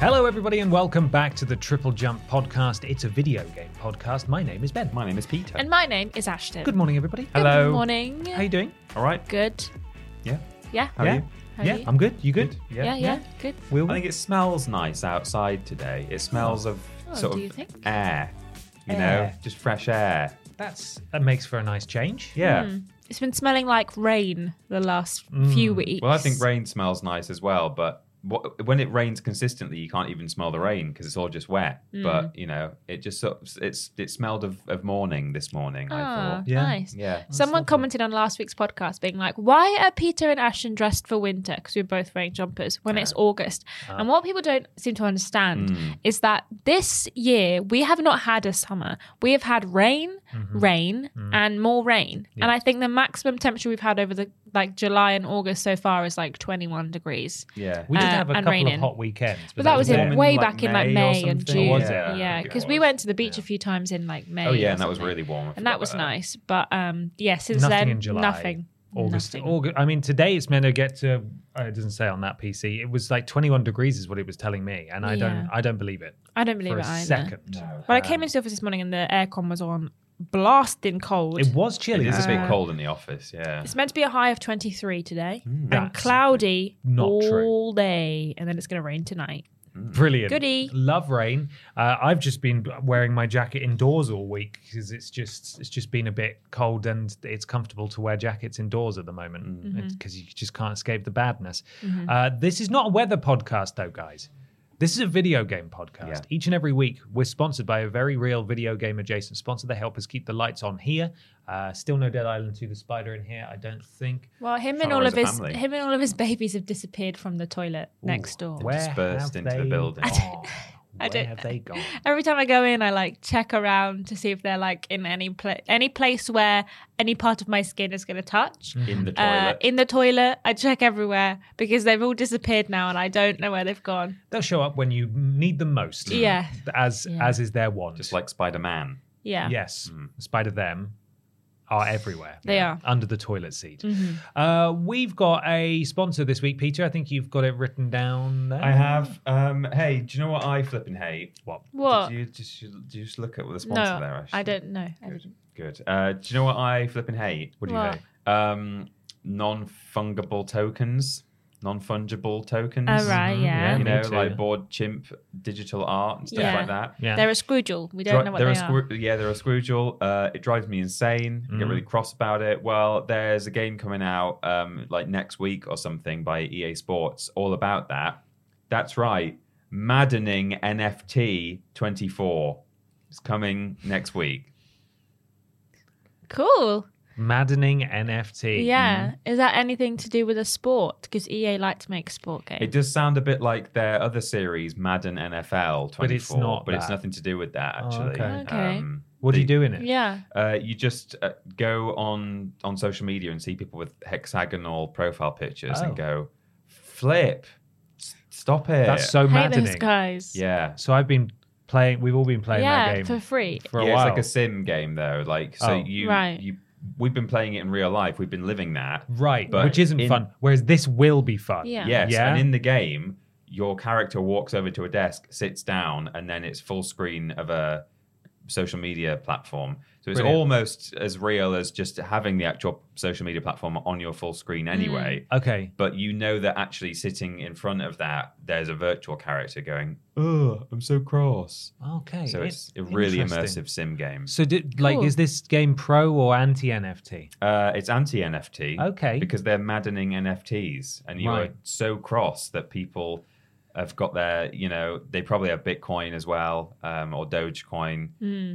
Hello, everybody, and welcome back to the Triple Jump podcast. It's a video game podcast. My name is Ben. My name is Peter. And my name is Ashton. Good morning, everybody. Hello. Good Hello. morning. How you doing? All right. Good. Yeah. Yeah. How yeah. you? How yeah, you? I'm good. You good? Yeah, yeah, Good. Will I think it smells nice outside today. It smells of Oh, sort do of you think? air. You Air. know, just fresh air. that's that makes for a nice change. Yeah. Hmm. It's been smelling like rain the last few weeks. Well, I think rain smells nice as well, but what, when it rains consistently, you can't even smell the rain because it's all just wet. Hmm. But you know, it just sort of, it's it smelled of, of morning this morning. I Ah, thought. Yeah. nice. Yeah. Someone commented on last week's podcast being like, why are Peter and Ashton dressed for winter? Because we're both wearing jumpers when it's August. And what people don't seem to understand is that this year we have not had a summer. We have had rain, rain, and more rain. And I think the maximum temperature we've had over the like July and August so far is like 21 degrees. Yeah. We did Uh, have a and couple raining. of hot weekends, But that was was in way like, back in like May and? June. Was it? Yeah, Yeah, because it we went to the beach a few times in like May. Oh yeah, and that was really warm. And that was about nice. But um, yeah, since nothing then, in July. nothing. August, Nothing. August. I mean, today it's meant to get to. Uh, it doesn't say on that PC. It was like 21 degrees, is what it was telling me, and I don't. I don't believe it I don't believe for a it either. second. But I came into the office this morning and the aircon was on, blasting cold. It was It chilly. is a bit Uh, cold in the office. Yeah. It's meant to be a high of 23 today and That's cloudy not all true. day, and then it's going to rain tonight. Brilliant. Goody. Love rain. Uh, I've just been wearing my jacket indoors all week because it's just it's just been a bit cold and it's comfortable to wear jackets indoors at the moment Mm-hmm. because you just can't escape the badness. Uh, this is not a weather podcast though, guys. This is a video game podcast. Yeah. Each and every week, we're sponsored by a very real video game adjacent sponsor. They help us keep the lights on here. Uh, still no Dead Island 2 the Spider in here, I don't think. Well, him and all of his family. him and all of his babies have disappeared from the toilet next door. Where Dispersed have into the building. I gone? I Where don't- have they gone? Every time I go in, I like check around to see if they're like in any place, any place where any part of my skin is going to touch. in the Uh, toilet. in the toilet, I check everywhere because they've all disappeared now, and I don't know where they've gone. They'll show up when you need them most. Yeah. As Yeah. as is their want. just like Spider Man. Yeah, Yes. Spider them are everywhere. They are. Under the toilet seat. Mm-hmm. Uh, we've got a sponsor this week, Peter. I think you've got it written down there. I have. Um, hey, do you know what I flipping hate? What? What? Did you just did you just look at the sponsor no, there? I don't know. Good. Good. Uh, do you know what I flipping hate? What do you What? think? Um, non fungible tokens, non fungible tokens. Oh, right, Mhm, yeah. You know, like board chimp digital art and stuff Yeah. like that. Yeah. They're a Scroogel. We don't Dri- know what they're they a are. Scroo- yeah, they're a Scroogel. Uh, it drives me insane. I get Mhm. really cross about it. Well, there's a game coming out um, like next week or something by EA Sports all about that. That's right. Maddening NFT 24 is coming next week. Cool. Maddening NFT. Yeah. Is that anything to do with a sport? Because EA like to make sport games. It does sound a bit like their other series, Madden NFL 24, But it's not but it's nothing to do with that Oh, actually. okay. Okay. Um, What do you the- do in it? yeah. Uh, you just uh, go on on social media and see people with hexagonal profile pictures Oh. and go, flip, S- stop it. That's so Hate maddening. those guys. yeah. So I've been playing. We've all been playing yeah, that game for free. for a yeah, while. it's like a sim game though. Like so Oh. you Right. you we've been playing it in real life. We've been living that. Right, But which isn't in- fun. Whereas this will be fun. Yeah. Yes, Yeah? and in the game, your character walks over to a desk, sits down, and then it's full screen of a social media platform. So it's Brilliant. almost as real as just having the actual social media platform on your full screen anyway. Okay. But you know that actually sitting in front of that, there's a virtual character going, "Oh, I'm so cross." Okay. So it- it's a really immersive sim game. So, did, like, Cool. is this game pro or anti NFT? Uh, it's anti NFT. Okay. Because they're maddening NFTs, and you Right. are so cross that people have got their, you know, they probably have Bitcoin as well, um, or Dogecoin.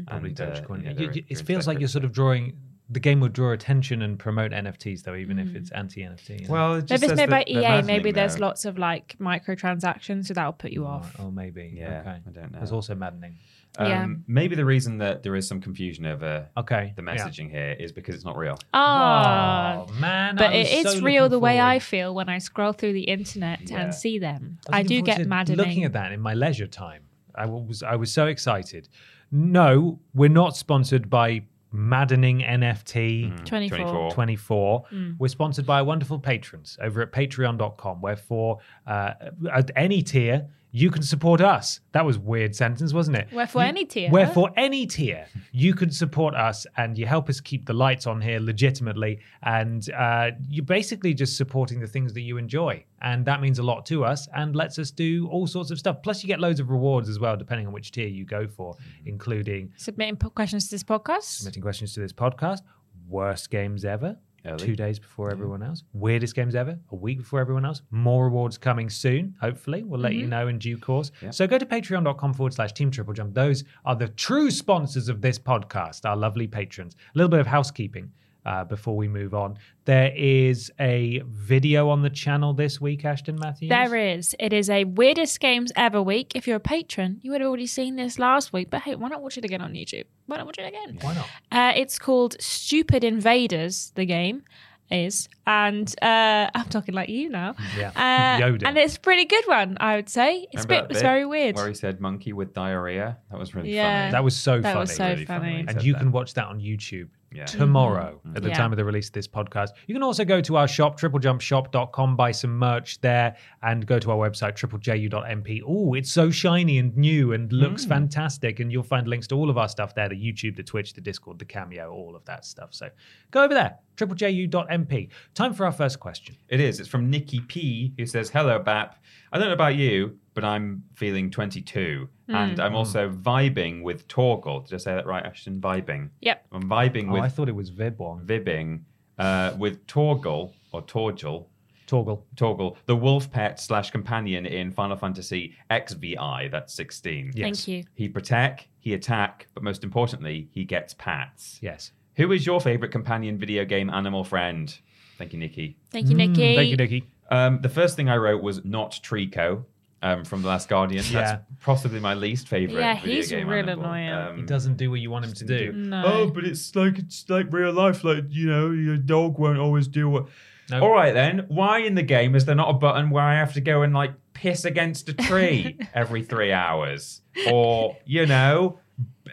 Probably and, uh, Dogecoin. yeah, You- you- it feels their like you're sort of drawing. The game would draw attention and promote NFTs, though, even if it's anti NFT. Well, it If it's made by EA, maybe maddening, there's though. lots of like microtransactions, so that'll put you off. Oh, maybe. Yeah, Okay. I don't know. It's also maddening. Um, Yeah. Maybe the reason that there is some confusion over Okay. the yeah. messaging here is because it's not real. Ah, Oh, man. but it is so real looking the way I feel when I scroll through the internet Yeah. and see them. was I, do get to maddening. Looking at that in my leisure time, I was I was so excited. No, we're not sponsored by maddening NFT. Mm. 24. 24. Mm. We're sponsored by wonderful patrons over at patreon.com, where for uh, at any tier, you can support us. That was a weird sentence, wasn't it? Where for You- any tier. Where for any tier, you can support us and you help us keep the lights on here legitimately. And uh, you're basically just supporting the things that you enjoy. And that means a lot to us and lets us do all sorts of stuff. Plus, you get loads of rewards as well, depending on which tier you go for, including Submitting po- questions to this podcast. submitting questions to this podcast, worst games ever, Early. two days before everyone else, weirdest games ever, a week before everyone else. More rewards coming soon, hopefully. We'll let you mm-hmm. know in due course. So go to patreon.com forward slash team triple jump. Those are the true sponsors of this podcast, our lovely patrons. A little bit of housekeeping. Uh, before we move on, there is a video on the channel this week, Ashton Matthews. There is. It is a weirdest games ever week. If you're a patron, you would have already seen this last week. But hey, why not watch it again on YouTube? Why not watch it again? Why not? Uh, it's called Stupid Invaders. The game is, and uh, I'm talking like you now. Yeah. Uh, Yoda. and it's a pretty good one, I would say. It's a Remember bit, it's very weird. Where he said monkey with diarrhea. That was really Yeah. funny. That was so That funny. was so Really funny. when he and you that. can watch that on YouTube Yeah. tomorrow mm-hmm. at the Yeah. time of the release of this podcast. You can also go to our shop, triplejumpshop.com, buy some merch there, and go to our website, triplej.mp. Oh, it's so shiny and new and looks mm. fantastic. And you'll find links to all of our stuff there the YouTube, the Twitch, the Discord, the Cameo, all of that stuff. So go over there, triplej.mp. Time for our first question. It is. It's from Nikki P, who says, Hello, BAP. I don't know about you, but I'm feeling 22. And I'm also vibing with Torgal. Did I say that right, Ashton? Vibing. Yep. I'm vibing with. Oh, I thought it was Vibwong. vibbing uh, with Torgal, or Torgal, Torgal. Torgal, the wolf pet slash companion in Final Fantasy XVI. That's 16. Yes. Thank you. He protect, he attack, but most importantly, he gets pats. Yes. Who is your favorite companion video game animal friend? Thank you, Nikki. Thank you, Nikki. Mm, Thank you, Nikki. Um, the first thing I wrote was not Trico um, from The Last Guardian. Yeah. That's possibly my least favorite. Yeah, video he's game real animal. annoying. Um, He doesn't do what you want him to do. No. Oh, but it's like it's like real life. Like you know, your dog won't always do what. No. All right then. Why in the game is there not a button where I have to go and like piss against a tree every three hours, or you know,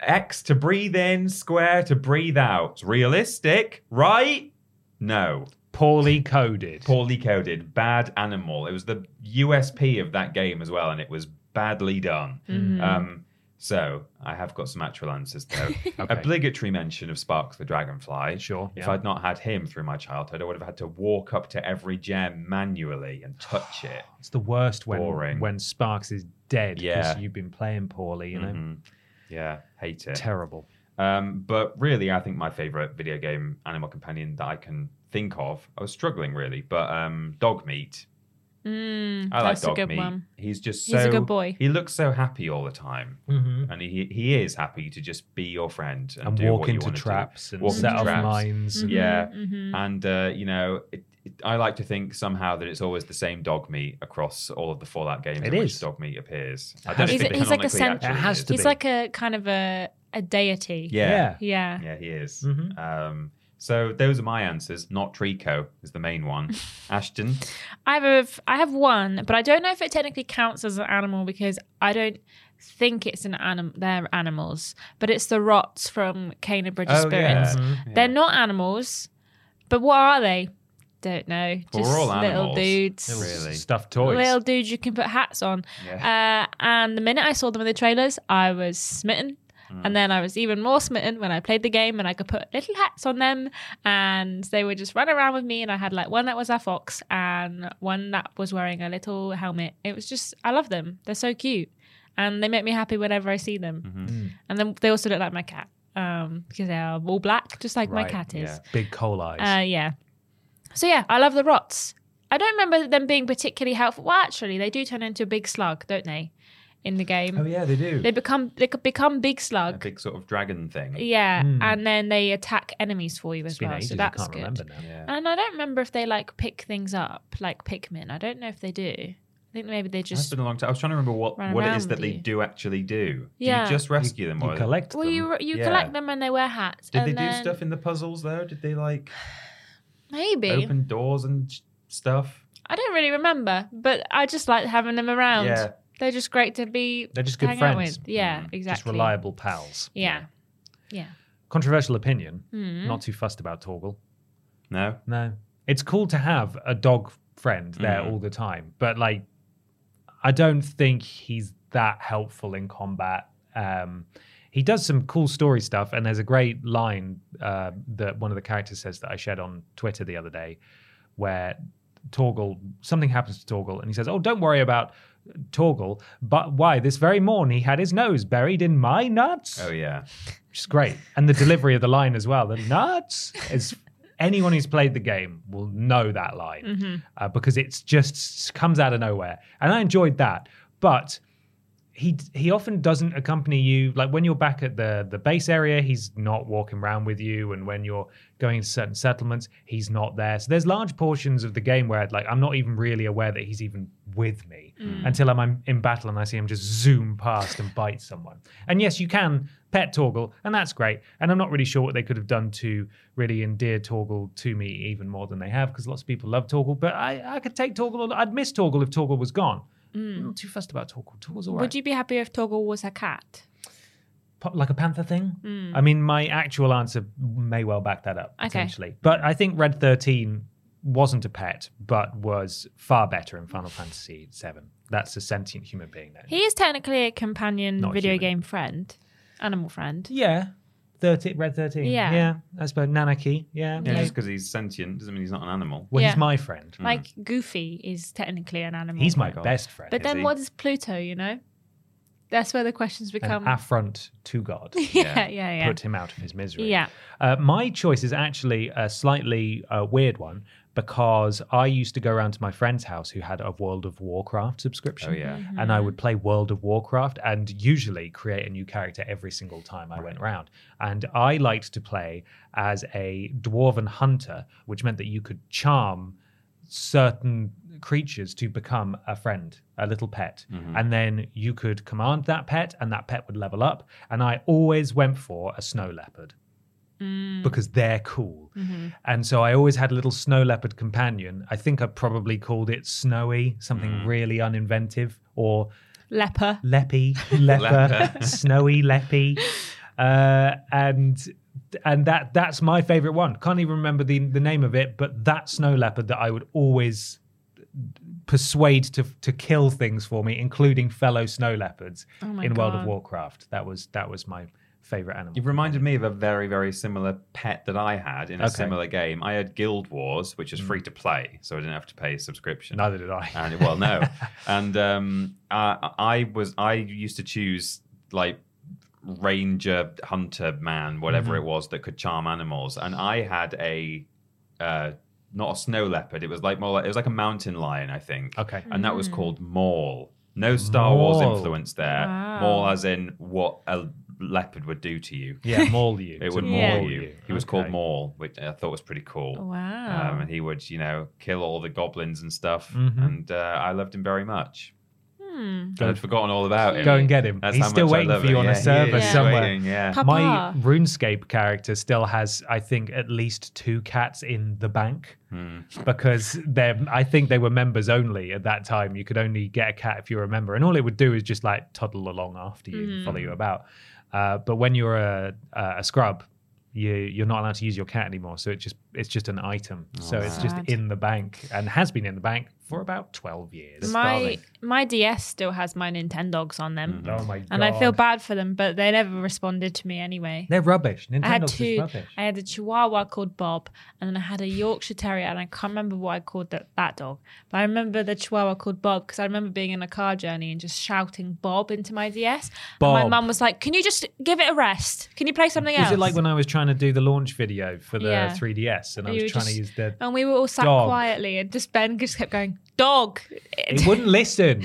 X to breathe in, square to breathe out? It's realistic, right? No. Poorly coded. poorly coded, bad animal. It was the USP of that game as well, and it was badly done. Mm-hmm. Um, so I have got some actual answers though. Okay. Obligatory mention of Sparx the Dragonfly. Sure, If yeah. I'd not had him through my childhood, I would have had to walk up to every gem manually and touch it. It's the worst when Boring. when Sparx is dead because Yeah. you've been playing poorly. You know, Mhm. Yeah, hate it. terrible. Um, but really, I think my favorite video game animal companion that I can think of, I was struggling really, but um, Dogmeat. Mm, I like that's dog a good meat. one. He's just He's so a good boy. He looks so happy all the time, Mm-hmm. and he he is happy to just be your friend and, And do walk what into wanna do. traps and Walk set into off traps. mines. Mhm, Yeah, mhm. and uh, you know, it, it, I like to think somehow that it's always the same Dogmeat across all of the Fallout games. It in which Dogmeat appears. I don't He's think a- he's like a canonically cent- It has to He's be. like a kind of a a deity. Yeah, Yeah. yeah, he is. Mhm. Um, so those are my answers. Not Trico is the main one. Ashton, I have I have one, but I don't know if it technically counts as an animal because I don't think it's an animal. They're animals, but it's the rots from Kena Bridge of Oh, yeah. Spirits. Mhm. They're not animals, but what are they? Don't know. Well, Just we're all little animals. dudes. Really? Stuffed toys. Little dudes you can put hats on. Yeah. Uh, and the minute I saw them in the trailers, I was smitten. Hmm. And then I was even more smitten when I played the game and I could put little hats on them and they would just run around with me. And I had like one that was a fox and one that was wearing a little helmet. It was just, I love them. They're so cute. And they make me happy whenever I see them. Mm-hmm. And then they also look like my cat um, because they are all black, just like my cat is. yeah. Big coal eyes. Uh, yeah. So yeah, I love the rots. I don't remember them being particularly helpful. Well, actually, they do turn into a big slug, don't they? In the game, Oh yeah, they do. they become they could become big slug, a big sort of dragon thing. Yeah, Hmm. and then they attack enemies for you as well. ages. So that's can't good. remember now. Yeah. And I don't remember if they like pick things up like Pikmin. I don't know if they do. I think maybe they just. It's been a long time. I was trying to remember what, run what it around is that they you. do actually do. Do Yeah. you just rescue them? You or collect Well, them. you you Yeah. collect them and they wear hats. Did and they do stuff in the puzzles though? Did they like Maybe open doors and stuff? I don't really remember, but I just like having them around. Yeah. They're just great to be. They're just good hang out friends. with. Yeah, Mm. Just reliable pals. Yeah, yeah. Controversial opinion. Mm. Not too fussed about Torgal. No. No. It's cool to have a dog friend there Mhm. all the time, but like, I don't think he's that helpful in combat. Um, he does some cool story stuff, and there's a great line uh, that one of the characters says that I shared on Twitter the other day, where Torgal something happens to Torgal, and he says, "Oh, don't worry about Torgal, but why this very morn he had his nose buried in my nuts." Oh yeah. which is great. And the delivery of the line as well, the nuts is anyone who's played the game will know that line uh, because it just comes out of nowhere. And I enjoyed that. But he he often doesn't accompany you like when you're back at the the base area he's not walking around with you and when you're going to certain settlements he's not there so there's large portions of the game where like i'm not even really aware that he's even with me mm. until I'm, in battle and i see him just zoom past and bite someone and yes you can pet torgal and that's great and i'm not really sure what they could have done to really endear torgal to me even more than they have because lots of people love torgal but i i could take torgal i'd miss torgal if torgal was gone mm. I'm not too fussed about Torgal. Torgal's all right. Would you be happy if Torgal was a cat? Like a panther thing? Mm. I mean, my actual answer may well back that up Okay. potentially. But I think Red Thirteen wasn't a pet, but was far better in Final Fantasy VII. That's a sentient human being. Then. He is technically a companion Not video human. game friend, animal friend. yeah, thirteen. Red Thirteen. Yeah. yeah. I suppose Nanaki. Yeah, Yeah, yeah. just because he's sentient doesn't mean he's not an animal. Well, Yeah. he's my friend. Like Goofy is technically an animal. He's my God. best friend. But is then he? what is Pluto, you know? That's where the questions An become. affront to God. yeah, yeah, yeah. Put him out of his misery. Yeah. Uh, my choice is actually a slightly uh, weird one because I used to go around to my friend's house who had a World of Warcraft subscription. Oh yeah. Mm-hmm. And I would play World of Warcraft and usually create a new character every single time I went around. And I liked to play as a dwarven hunter, which meant that you could charm certain creatures to become a friend, a little pet. And then you could command that pet and that pet would level up. And I always went for a snow leopard Mm. because they're cool. Mm-hmm. And so I always had a little snow leopard companion. I think I probably called it Snowy, something mm. really uninventive, or Leper. Leppy, Leper, Leper. Snowy Leppy. Uh, and and that that's my favorite one. Can't even remember the the name of it, but that snow leopard that I would always persuade to to kill things for me, including fellow snow leopards Oh my in World of Warcraft. That was that was my favorite animal. You've reminded me of a very, very similar pet that I had in a Okay. similar game. I had Guild Wars, which is free to play, so I didn't have to pay a subscription. Neither did I. And well, no, and um, I, I was I used to choose like ranger, hunter, man, whatever Mm-hmm. it was that could charm animals, and I had a uh, not a snow leopard. It was like more like it was like a mountain lion, I think. Okay. and that was called Maul. No Star Wars Maul. influence there. Wow. Maul, as in what a leopard would do to you. Yeah, maul you. It would Yeah. maul you. He was called Okay. Maul, which I thought was pretty cool. Wow. Um, and he would, you know, kill all the goblins and stuff. Mhm. And uh, I loved him very much. I'd forgotten all about him. Go and get him. That's He's still waiting for you it. on a Yeah, he server is somewhere. waiting, yeah. My RuneScape character still has, I think, at least two cats in the bank Hmm. because they're. I think they were members only at that time. You could only get a cat if you were a member, and all it would do is just like toddle along after you, and follow you about. Uh, but when you're a, a scrub, you you're not allowed to use your cat anymore. So it just it's just an item. Oh, so it's just in the bank and has been in the bank for about twelve years. My darling. my DS still has my Nintendogs on them, mm-hmm. oh my god! and I feel bad for them, but they never responded to me anyway. They're rubbish. Nintendo's I had is two. rubbish. I had a Chihuahua called Bob, and then I had a Yorkshire Terrier, and I can't remember what I called that, that dog. But I remember the Chihuahua called Bob because I remember being in a car journey and just shouting Bob into my DS. And my mum was like, "Can you just give it a rest? Can you play something else?" Was it like when I was trying to do the launch video for the Yeah. 3DS and I was were trying to use the. and we were all sat Dog. quietly, and just Ben just kept going, "Dog." It wouldn't listen.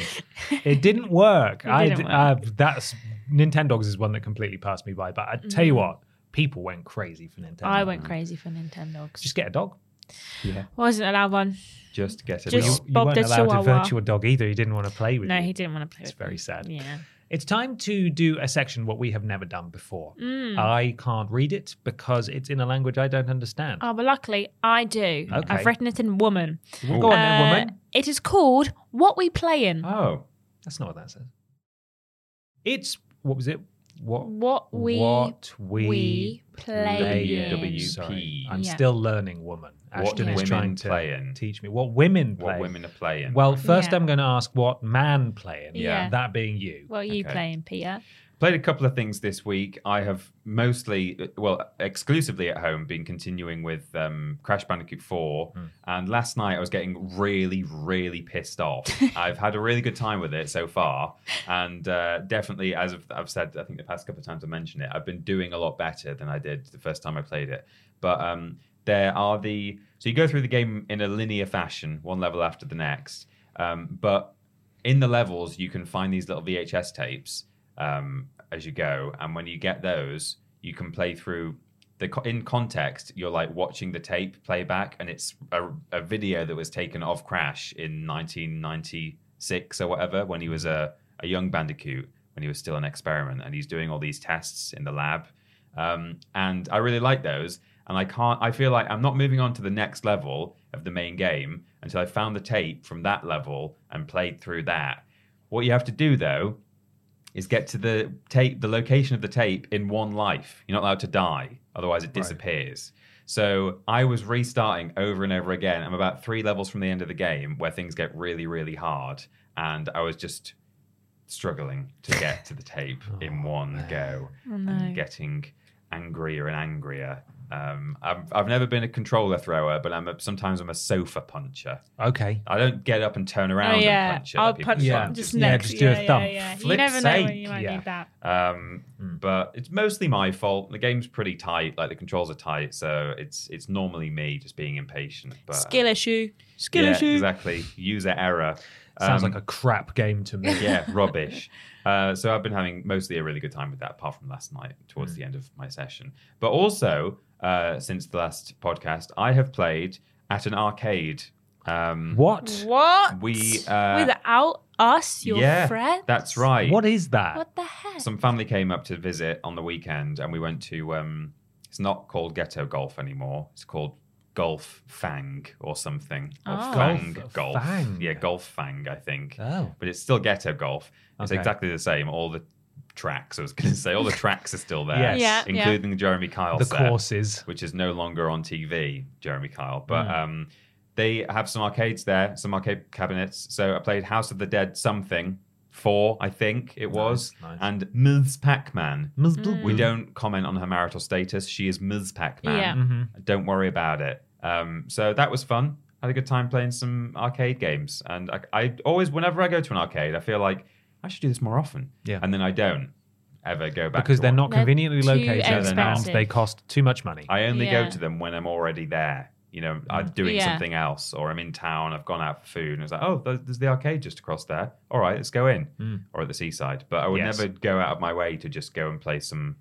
It didn't work. It I didn't Uh, that's Nintendogs is one that completely passed me by. But I tell you what, people went crazy for Nintendo. Mm. I went crazy for Nintendogs. Just get a dog. Yeah. Wasn't allowed one. Just get it. Just- out. You Bob weren't the allowed a virtual dog either. He didn't want to play with No, you. he didn't want to play. With it. It's very me. sad. Yeah. It's time to do a section what we have never done before. Mm. I can't read it because it's in a language I don't understand. Oh, but luckily I do. Okay. I've written it in woman. Well, go on then, Uh, woman. It is called What We Playin'. Oh, That's not what that says. It's what was it? What What we what we, we play. WWP. Sorry, I'm Yeah. still learning woman. What Ashton is women trying to playin'? teach me what women play. what women are playing. Well, first Yeah. I'm going to ask what man playing. Yeah. that being you. What are you Okay. playing, Peter? Played a couple of things this week. I have mostly, well, exclusively at home, been continuing with um, Crash Bandicoot 4. Hmm. And last night I was getting really, really pissed off. I've had a really good time with it so far. And uh, definitely, as I've, I've said, I think the past couple of times I mentioned it, I've been doing a lot better than I did the first time I played it. But um, there are the. So you go through the game in a linear fashion, one level after the next. Um, but in the levels, you can find these little VHS tapes um, as you go, and when you get those, you can play through. The, in context, you're like watching the tape playback, and it's a, a video that was taken of Crash in 1996 or whatever when he was a, a young Bandicoot, when he was still an experiment, and he's doing all these tests in the lab. Um, and I really like those. And I can't. I feel like I'm not moving on to the next level of the main game until I found the tape from that level and played through that. What you have to do though is get to the tape, the location of the tape in one life. You're not allowed to die, otherwise it disappears. So I was restarting over and over again. I'm about three levels from the end of the game where things get really, really hard, and I was just struggling to get to the tape oh, in one go Oh, no. and getting angrier and angrier. Um, I've, I've never been a controller thrower, but I'm a, sometimes I'm a sofa puncher. Okay. I don't get up and turn around oh, yeah. and punch it. I'll like punch do. Yeah. yeah. I'm just yeah, next. just do a yeah, thump. Yeah, yeah. You Flip's never know when you might yeah. need that. Um. But it's mostly my fault. The game's pretty tight. Like the controls are tight, so it's it's normally me just being impatient. But Skill issue. Skill yeah, issue. exactly. User error. Sounds Um, like a crap game to me. yeah, rubbish. Uh, so I've been having mostly a really good time with that, apart from last night towards Hmm. the end of my session. But also, uh, since the last podcast, I have played at an arcade. Um, What? What? We, uh, Without us, your yeah, friends? that's right. What is that? What the heck? Some family came up to visit on the weekend, and we went to. Um, it's not called Ghetto Golf anymore. It's called Golf Fang or something. Or Oh. Fang Golf Golf. Fang. Yeah, Golf Fang, I think. Oh. But it's still Ghetto Golf. It's Okay. exactly the same. All the tracks, I was going to say, all the tracks are still there, Yes. Yeah, yeah. including the Jeremy Kyle The set, courses. which is no longer on TV, Jeremy Kyle. But Mm. um, they have some arcades there, some arcade cabinets. So I played House of the Dead something, four, I think it was, nice. and Ms. Pac Man. Mm. We don't comment on her marital status. She is Ms. Pac Man. Yeah. Mm-hmm. Don't worry about it. Um, so that was fun. Had a good time playing some arcade games. And I, I always, whenever I go to an arcade, I feel like I should do this more often. Yeah. And then I don't ever go back Because to they're one. not They're conveniently located and expensive. they cost too much money. I only Yeah. go to them when I'm already there. You know, I'm mm. doing Yeah. something else, or I'm in town. I've gone out for food, and it's like, oh, there's there's the arcade just across there. All right, let's go in, mm. or at the seaside. But I would Yes. never go out of my way to just go and play some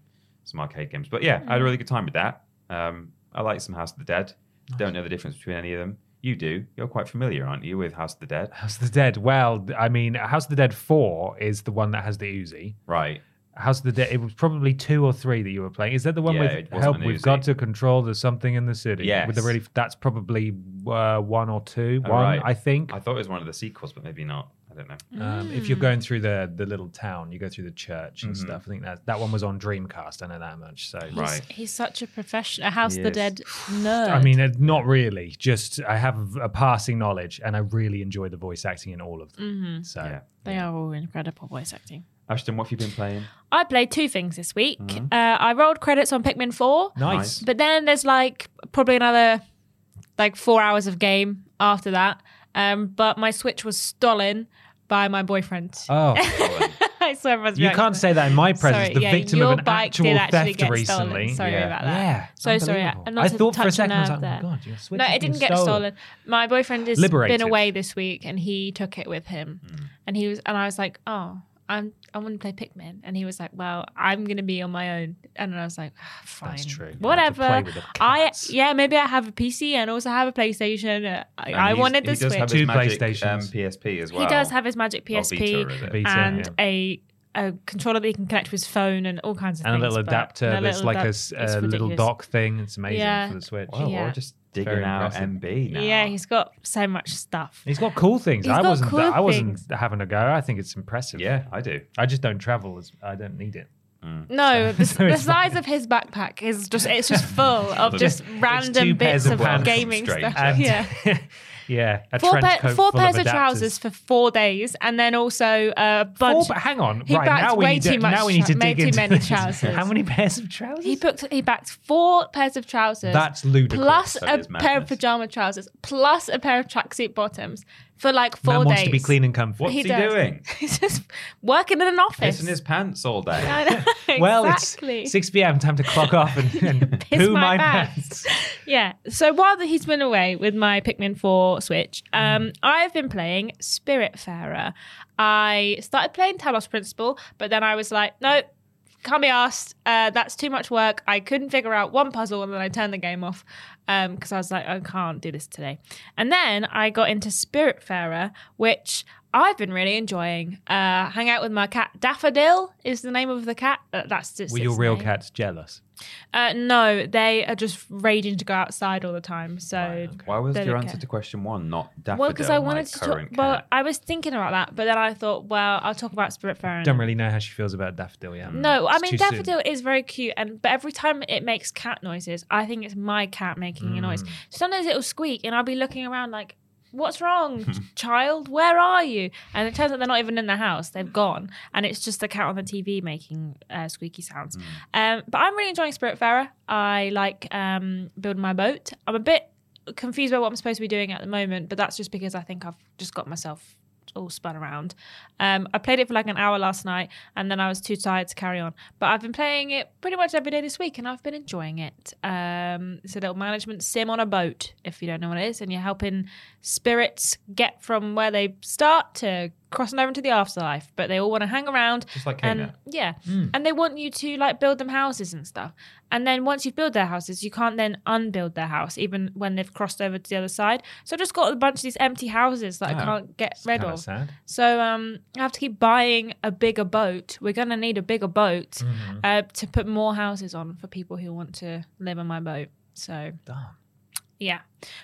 some arcade games. But yeah, I had a mm. really good time with that. Um, I like some House of the Dead. Don't know the difference between any of them. You do. You're quite familiar, aren't you, with House of the Dead? House of the Dead. Well, I mean, House of the Dead 4 is the one that has the Uzi. Right. House of the Dead, it was probably two or three that you were playing. Is that the one Yeah, with help? We've got to control the something in the city. Yes. With the really, that's probably uh, one or two. Oh, one, right. I think. I thought it was one of the sequels, but maybe not. I don't know. Um, if you're going through the the little town, you go through the church and stuff. I think that that one was on Dreamcast. I know that much. So He's, Right. he's such a professional, House of the. Dead nerd. I mean, uh, not really. Just I have a passing knowledge, and I really enjoy the voice acting in all of them. So Yeah. they are all incredible voice acting. Ashton, what have you been playing? I played two things this week. Uh, I rolled credits on Pikmin 4. nice. But then there's like probably another like four hours of game after that. Um, but my Switch was stolen by my boyfriend. Oh, I saw everyone's you can't say that in my presence. Sorry, the yeah, victim your of an bike actual did actually theft get recently. Stolen. Sorry Yeah. about that. Yeah, So sorry. unbelievable. Not I to thought for a touch second, I was like, oh god, your Switch No, it didn't get stolen. My boyfriend has Liberated. been away this week, and he took it with him. Hmm. And he was, and I was like, "Oh, I'm, I want to play Pikmin." And he was like, "Well, I'm going to be on my own." And I was like, "Ah, "Fine, That's true. You have to whatever." play with the I yeah, maybe I have a PC and also have a PlayStation. Uh, I, And I he's- wanted he the does Switch. have Two his magic, PlayStations. Um, PSP as well. He does have his Magic PSP Vita. Vita, and yeah. a a controller that he can connect to his phone and all kinds of things. and a little adapter and that's like a, adap- s- it's a little dock thing. It's amazing Yeah. for the Switch. Wow, Yeah. or just digging Very out impressive. MB now. Yeah, he's got so much stuff. He's got cool things. He's I got wasn't. cool I wasn't things. having a go. I think it's impressive. yeah, I do. I just don't travel. As, I don't need it. Mm. No, the, so the it's size fine. of his backpack is just it's just full of just two random pairs bits of of, pants. gaming Strange. stuff. And- yeah. Yeah. A Four, pa- four full pairs of, adapters. trousers for four days, and then also a bunch. but hang on. He right backed now we way need too to, much now we need to tra- dig too into many this. trousers. How many pairs of trousers? he booked. He backed four pairs of trousers. That's ludicrous. plus That a pair of pajama trousers, plus a pair of tracksuit bottoms for like four Man days. wants to be clean and comfy. What's he, does. doing? He's just working in an office. Pissing his pants all day. I know, Well, exactly. it's 6 p.m. Time to clock off and, and Piss poo my my pants. pants. Yeah. So while he's been away with my Pikmin 4 Switch, um, I've been playing Spiritfarer. I started playing Talos Principle, but then I was like, no, can't be asked. Uh, that's too much work. I couldn't figure out one puzzle, and then I turned the game off Um, because I was like, I can't do this today. And then I got into Spiritfarer, which I've been really enjoying. Uh, hang out with my cat. Daffodil is the name of the cat. Uh, that's just Were your real name. cats jealous? Uh, no, they are just raging to go outside all the time. So Why was your answer care. to question one not daffodil? well, because I wanted to talk. current Well, cat? I was thinking about that, but then I thought, well, I'll talk about Spirit Spiritfarer. Don't really know how she feels about Daffodil yet. No, I mean too soon. Daffodil is very cute, and but every time it makes cat noises, I think it's my cat making a noise. Mm. Sometimes it'll squeak, and I'll be looking around like, "What's wrong, child? Where are you?" And it turns out they're not even in the house; they've gone, and it's just the cat on the TV making uh, squeaky sounds. Um, but I'm really enjoying Spirit Spiritfarer. I like um, building my boat. I'm a bit confused about what I'm supposed to be doing at the moment, but that's just because I think I've just got myself all spun around. Um, I played it for like an hour last night, and then I was too tired to carry on. But I've been playing it pretty much every day this week, and I've been enjoying it. Um, it's a little management sim on a boat, if you don't know what it is, and you're helping spirits get from where they start to crossing over into the afterlife. But they all want to hang around, Just like and Kena. yeah, and they want you to like build them houses and stuff. And then once you've built their houses, you can't then unbuild their house, even when they've crossed over to the other side. So I just got a bunch of these empty houses that I Oh, can't get rid Kinda of. sad. So um, I have to keep buying a bigger boat. We're gonna need a bigger boat Mm-hmm. uh, to put more houses on for people who want to live on my boat. So Damn. yeah,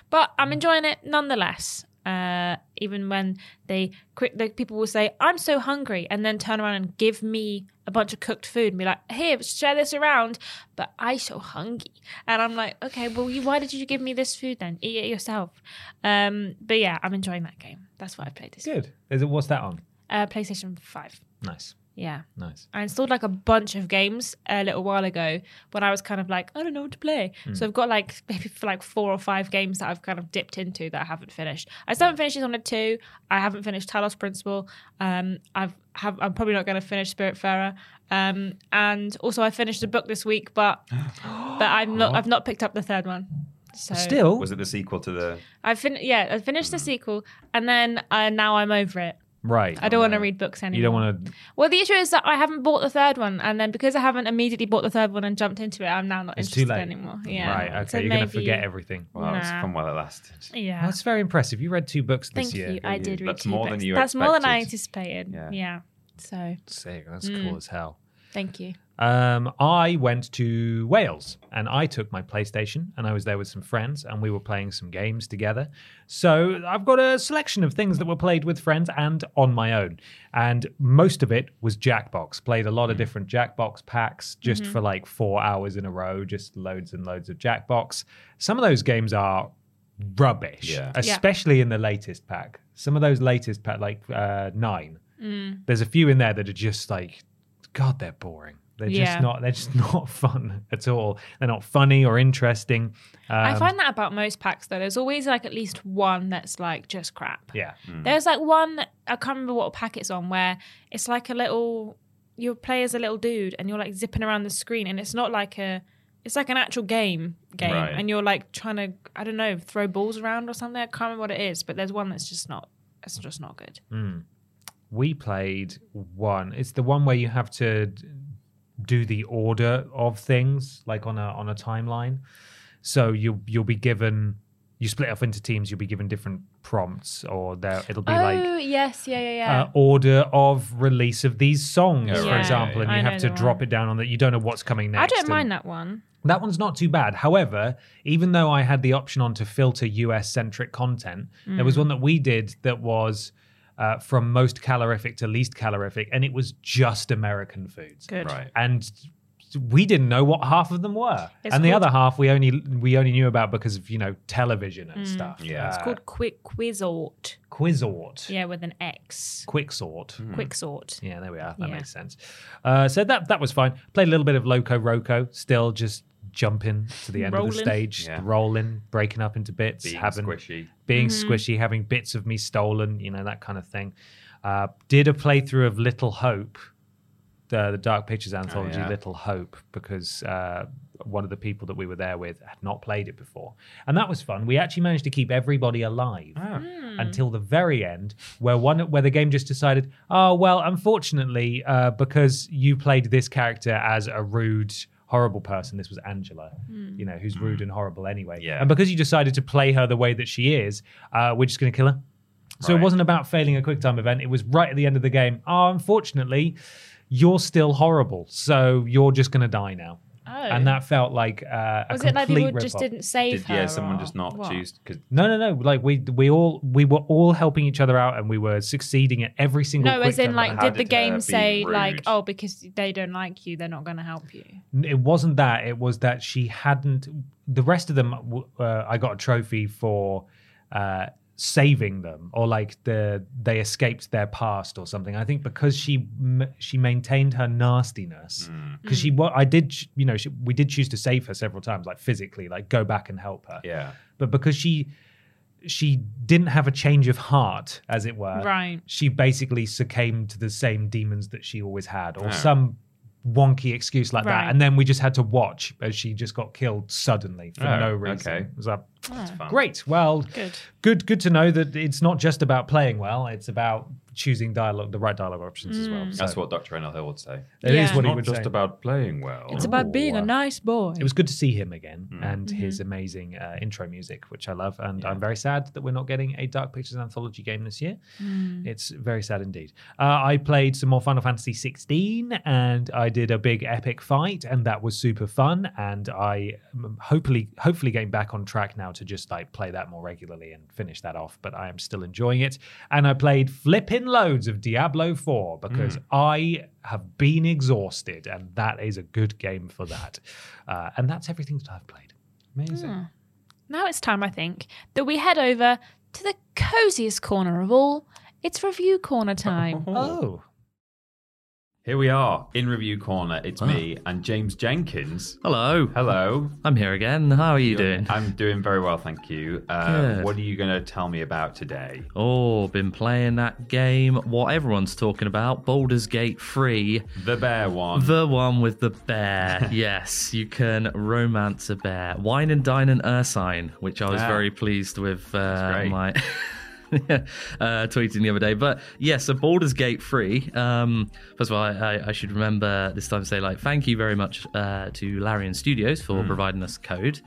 but I'm enjoying it nonetheless. Uh, even when they the people will say, "I'm so hungry," and then turn around and give me a bunch of cooked food and be like, "Here, share this around." But I so hungry, and I'm like, "Okay, well, you, why did you give me this food then? Eat it yourself." Um, but yeah, I'm enjoying that game. That's what I played this. Good. Is it, what's that on? Uh, PlayStation Five. Nice. Yeah. Nice. I installed like a bunch of games a little while ago when I was kind of like, I don't know what to play. So I've got like maybe for like four or five games that I've kind of dipped into that I haven't finished. I still haven't finished Dishonored 2. I haven't finished Talos Principle. Um, I've have I'm probably not going to finish Spiritfarer. Um, and also I finished a book this week, but but I'm not I've not picked up the third one. So Still, Was it the sequel to the? I fin yeah, I finished the sequel and then uh, now I'm over it. Right. I don't want to read books anymore. You don't want to. Well, the issue is that I haven't bought the third one, and then because I haven't immediately bought the third one and jumped into it, I'm now not It's too interested late anymore. Yeah. Right. Okay. So You're going to forget everything. Well, it's Nah. fun while it lasted. Yeah. That's very impressive. You read two books this Thank year. you. I did read That's two more than you That's more than I anticipated. Yeah. Yeah. So Sick. That's Mm. cool as hell. thank you. Um, I went to Wales and I took my PlayStation and I was there with some friends and we were playing some games together. So I've got a selection of things that were played with friends and on my own. And most of it was Jackbox. Played a lot of different Jackbox packs just for like four hours in a row, just loads and loads of Jackbox. Some of those games are rubbish, Yeah. especially in the latest pack. Some of those latest pack, like uh, nine, there's a few in there that are just like, God, they're boring. They're Yeah. just not. They're just not fun at all. They're not funny or interesting. I Um, find that about most packs though. There's always like at least one that's like just crap. Yeah, There's like one I can't remember what pack it's on where it's like a little you play as a little dude and you're like zipping around the screen and it's not like a it's like an actual game game Right. and you're like trying to I don't know throw balls around or something. I can't remember what it is, but there's one that's just not it's just not good. we played one. It's the one where you have to d- do the order of things, like on a on a timeline. So you you'll be given. You split off into teams. You'll be given different prompts, or there it'll be like oh yes, yeah, yeah, yeah. uh, order of release of these songs, Yeah, for example, and I you have to drop one. it down on that. You don't know what's coming next. I don't mind that one. That one's not too bad. However, even though I had the option on to filter US centric content, there Mm. was one that we did that was uh, from most calorific to least calorific, and it was just American foods. Good. Right. And we didn't know what half of them were, It's and the other half we only we only knew about because of you know television and stuff. Yeah. It's Uh, Mm. It's called Quick Quixort. Quixort, Yeah, with an X. Quick Quicksort. Quick sort. Yeah, there we are. That Yeah. makes sense. Uh, so that that was fine. Played a little bit of Loco Roco. Still just jumping to the end of the stage, Yeah. rolling, breaking up into bits, Being having squishy. being Mm-hmm. squishy, having bits of me stolen. You know that kind of thing. Uh, did a playthrough of Little Hope, the the Dark Pictures anthology, yeah. Little Hope, because uh, one of the people that we were there with had not played it before, and that was fun. We actually managed to keep everybody alive Ah. until the very end, where one where the game just decided, oh well, unfortunately, uh, because you played this character as a rude. Horrible person. This was Angela, hmm. you know, who's rude hmm. and horrible anyway. Yeah. And because you decided to play her the way that she is, uh, we're just going to kill her. So it wasn't about failing a quick time event. It was right at the end of the game. Oh, unfortunately, you're still horrible. So you're just going to die now. Oh. And that felt like uh, a was it like complete people just rip-off. didn't save Did, her? yeah, someone or just not what? choose because No, no, no. Like we we all we were all helping each other out, and we were succeeding at every single. No, quick as in time like, event. How did the did her game be say like, rude? oh, because they don't like you, they're not going to help you? it wasn't that. It was that she hadn't. The rest of them, uh, I got a trophy for uh, saving them, or like the they escaped their past or something. I think because she she maintained her nastiness. Mm. Because she, mm. what I did, you know, she, we did choose to save her several times, like physically, like go back and help her. yeah, But because she she didn't have a change of heart, as it were, Right. she basically succumbed to the same demons that she always had, or Yeah. some wonky excuse like that. And then we just had to watch as she just got killed suddenly for Oh, no reason. okay. It was like, that's fun. great. Well, Good. good, good to know that it's not just about playing well; it's about choosing dialogue, the right dialogue options as well. That's So what Dr. Reynolds Hill would say. it is Yeah. what he Not would just say. about playing well. It's about being a nice boy. It was good to see him again Hmm. and Mm-hmm. his amazing uh, intro music, which I love. And I'm very sad that we're not getting a Dark Pictures anthology game this year. Mm. It's very sad indeed. Uh, I played some more Final Fantasy 16 and I did a big epic fight, and that was super fun. And I am hopefully, hopefully, getting back on track now to just like play that more regularly and finish that off. But I am still enjoying it. And I played flipping loads of Diablo 4 because I have been exhausted, and that is a good game for that. Uh, and that's everything that I've played. Amazing. Now it's time, I think, that we head over to the coziest corner of all. It's review corner time. Oh, Here we are in review corner. It's me and James Jenkins. Hello. Hello. I'm here again. How are you doing? I'm doing very well, thank you. Uh, Good. what are you going to tell me about today? Oh, been playing that game. What everyone's talking about, Baldur's Gate 3. The bear one. The one with the bear. yes, you can romance a bear. Wine and Dine and Ursine, which I was Yeah. very pleased with uh, great. my uh, tweeting the other day. But yeah, so Baldur's Gate 3. Um, first of all, I, I, I should remember this time to say, like, thank you very much uh, to Larian Studios for providing us code.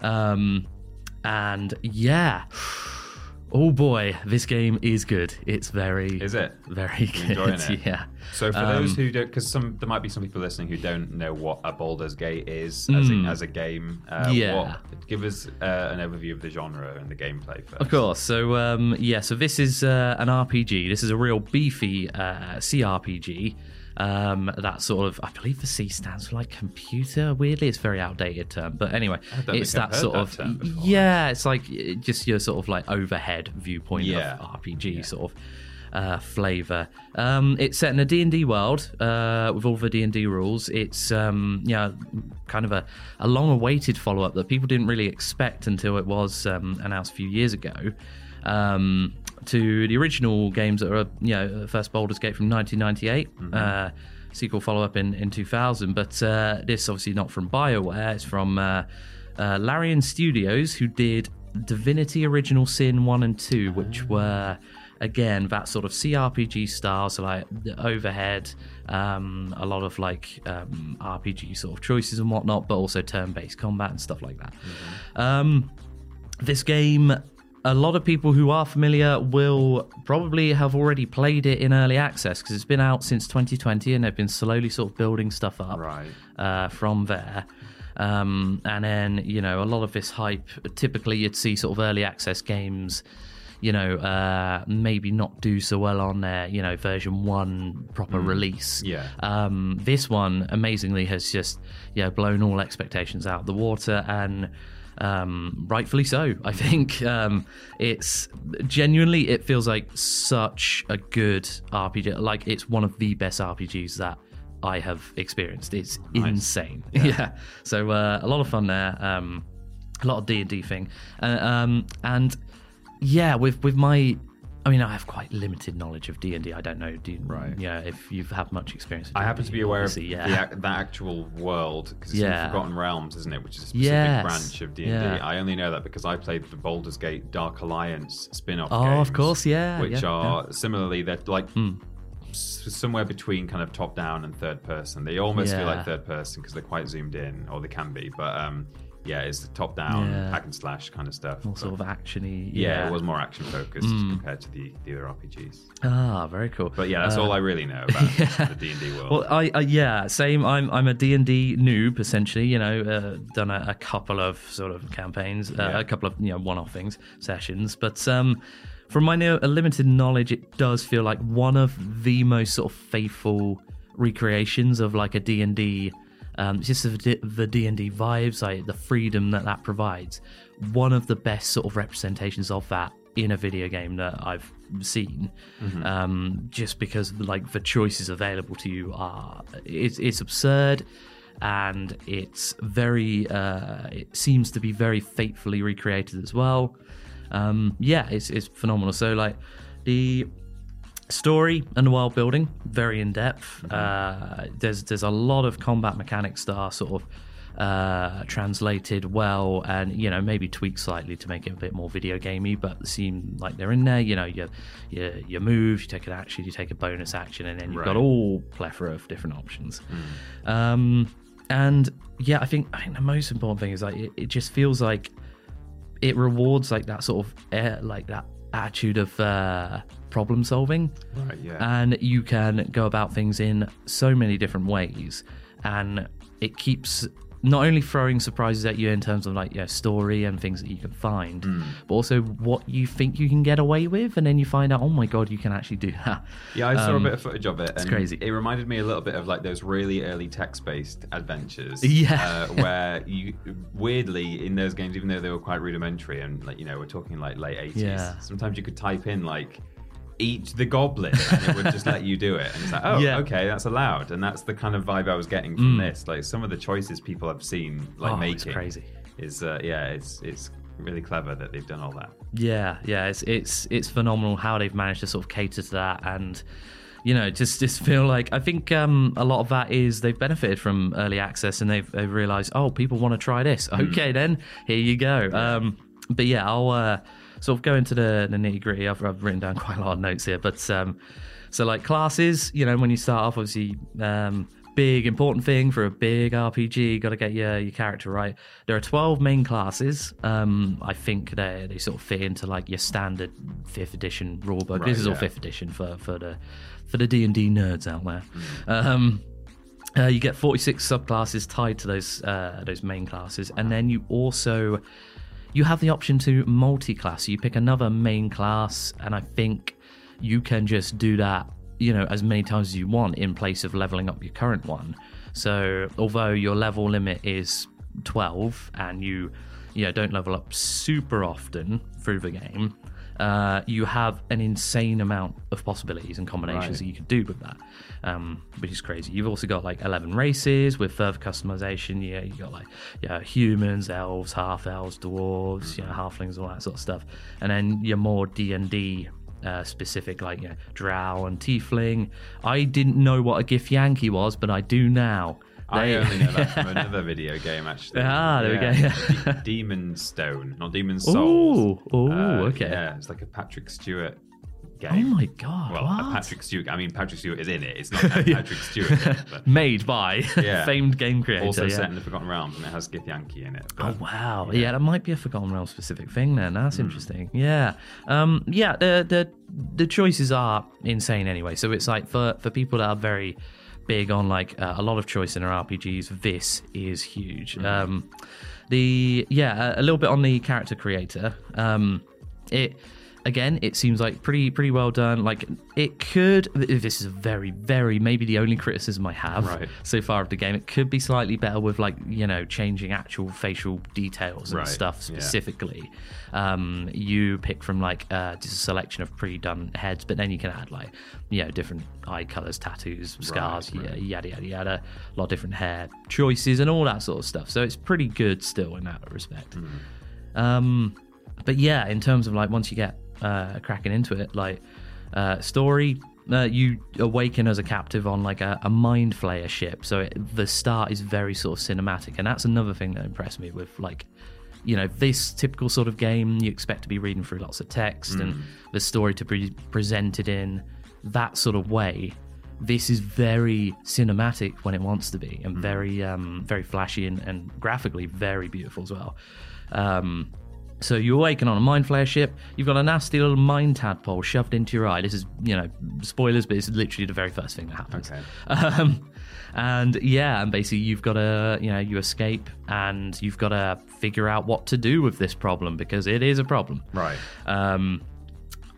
Um, and yeah. Oh boy, this game is good. It's very, Is it? very good. it? Yeah. So for Um, those who don't, because some there might be some people listening who don't know what a Baldur's Gate is as, a, as a game. Uh, Hmm. Yeah. What, give us uh, an overview of the genre and the gameplay first. Of course. So um, yeah, so this is uh, an RPG. This is a real beefy uh, CRPG. Um, that sort of, I believe the C stands for like computer. Weirdly, it's a very outdated term, but anyway, it's that sort that of before. yeah. It's like just your sort of like overhead viewpoint Yeah. of RPG sort of uh, flavor. Um, it's set in a D&D world uh, with all the D&D rules. It's um, yeah, kind of a, a long-awaited follow-up that people didn't really expect until it was um, announced a few years ago. Um, to the original games that are, you know, the first Baldur's Gate from 1998, uh, sequel follow-up in, in 2000. But uh, this obviously not from BioWare. It's from uh, uh, Larian Studios, who did Divinity Original Sin 1 and 2, which were again that sort of CRPG style, so like the overhead, um, a lot of like um, RPG sort of choices and whatnot, but also turn-based combat and stuff like that. Um, this game, a lot of people who are familiar will probably have already played it in early access because it's been out since 2020 and they've been slowly sort of building stuff up Right. uh, from there. Um, and then, you know, a lot of this hype, typically you'd see sort of early access games, you know, uh, maybe not do so well on their, you know, version one proper release. Yeah. Um, this one, amazingly, has just, you know, blown all expectations out the water and um, rightfully so. I think um, it's genuinely it feels like such a good RPG. Like it's one of the best RPGs that I have experienced. It's insane. Yeah. So uh, a lot of fun there. Um, a lot of D and D thing, uh, um, and yeah, with with my. I mean, I have quite limited knowledge of D and I don't know, do you, Right. Yeah, if you've had much experience. With I happen to be aware of the, yeah. that actual world because it's Yeah. in Forgotten Realms, isn't it? Which is a specific Yes. branch of D and Yeah. I only know that because I played the Baldur's Gate Dark Alliance spin-off. Oh, games, of course, yeah, Which yeah, are similarly they're like s- somewhere between kind of top down and third person. They almost feel like third person because they're quite zoomed in, or they can be. But um, yeah, it's the top down Yeah. hack and slash kind of stuff. more But, sort of actiony. yeah, it was more action focused Hmm. compared to the, the other RPGs. Ah, very cool. But yeah, that's Uh, all I really know about the D and D world. Well, I, I yeah, same. I'm I'm a D and D noob essentially. You know, uh, done a, a couple of sort of campaigns, uh, Yeah. a couple of you know one-off things, sessions. But um, from my no, a limited knowledge, it does feel like one of the most sort of faithful recreations of like a D and D. Um, it's just the the D and D vibes, like the freedom that that provides. One of the best sort of representations of that in a video game that I've seen. Um, just because like the choices available to you are it's it's absurd and it's very uh, it seems to be very faithfully recreated as well. Um, yeah, it's it's phenomenal. So like the story and world building very in depth. Uh, there's there's a lot of combat mechanics that are sort of uh, translated well and you know maybe tweaked slightly to make it a bit more video gamey but seem like they're in there. You know you you, you move you take an action you take a bonus action and then you've got all plethora of different options. Um, and yeah i think i think the most important thing is like it, it just feels like it rewards like that sort of air, like that attitude of uh, problem solving right, yeah. and you can go about things in so many different ways and it keeps not only throwing surprises at you in terms of like yeah story and things that you can find Hmm. but also what you think you can get away with and then you find out oh my god you can actually do that Yeah, I saw Um, a bit of footage of it. And crazy. It reminded me a little bit of like those really early text-based adventures. Yeah. Uh, where you weirdly in those games, even though they were quite rudimentary and like you know we're talking like late eighties, Yeah. sometimes you could type in like eat the goblin and it would just let you do it. And it's like oh Yeah. okay that's allowed. And that's the kind of vibe i was getting from this. Like some of the choices people have seen like Oh, making crazy. is uh, yeah it's it's really clever that they've done all that. Yeah, yeah, it's it's it's phenomenal how they've managed to sort of cater to that. And you know just just feel like I think um, a lot of that is they've benefited from early access and they've they've realized oh people want to try this. Okay then here you go. Um, but yeah I'll uh, sort of go into the, the nitty gritty, I've, I've written down quite a lot of notes here, but um, so like classes, you know, when you start off, obviously, um, big important thing for a big RPG, got to get your your character right. There are twelve main classes. Um, I think they they sort of fit into like your standard fifth edition rulebook. Right, this is all fifth edition for for the for the D and D nerds out there. Um, uh, you get 46 subclasses tied to those uh, those main classes, and then you also you have the option to multi-class. You pick another main class, and I think you can just do that, you know, as many times as you want in place of leveling up your current one. So although your level limit is 12, and you you know don't level up super often through the game, uh, you have an insane amount of possibilities and combinations Right. that you could do with that, um, which is crazy. You've also got like 11 races with further customization. Yeah, you got like yeah humans, elves, half elves, dwarves, you know, halflings, all that sort of stuff. And then your more D and D uh, specific, like you know, drow and tiefling. I didn't know what a Githyanki was, but I do now. I They- only know that from another video game, actually. Ah, there we go, yeah. De- Demon Stone, not Demon Souls. Ooh, ooh, Uh, okay. Yeah, it's like a Patrick Stewart Game. Oh my god! Well, Patrick Stewart. I mean, Patrick Stewart is in it. It's not a Patrick Stewart, but Made by Yeah. famed game creator. also yeah. set in the Forgotten Realms, and it has Githyanki in it. Oh wow! Yeah. that might be a Forgotten Realms specific thing. Then that's interesting. Yeah, um, yeah. The the the choices are insane anyway. So it's like for for people that are very big on like uh, a lot of choice in their RPGs, this is huge. Um, the yeah, a, a little bit on the character creator. Um, it again, it seems like pretty pretty well done. Like it could. This is very very maybe the only criticism I have Right. so far of the game. It could be slightly better with like you know changing actual facial details and Right, stuff yeah. specifically. Um, you pick from like uh, just a selection of pre-done heads, but then you can add like you know different eye colors, tattoos, scars, right. yeah, yada yada yada. A lot of different hair choices and all that sort of stuff. So it's pretty good still in that respect. Um, but yeah, in terms of like once you get uh, cracking into it, like uh, story, uh, you awaken as a captive on like a, a mind flayer ship. So it, the start is very sort of cinematic, and that's another thing that impressed me with like. You know, this typical sort of game, you expect to be reading through lots of text and the story to be presented in that sort of way. This is very cinematic when it wants to be, and very, um, very flashy and, and graphically very beautiful as well. Um, so you awaken on a mind flayer ship. You've got a nasty little mind tadpole shoved into your eye. This is, you know, spoilers, but it's literally the very first thing that happens. Okay. Um, and yeah, and basically you've got to, you know, you escape and you've got to figure out what to do with this problem because it is a problem. right. Um,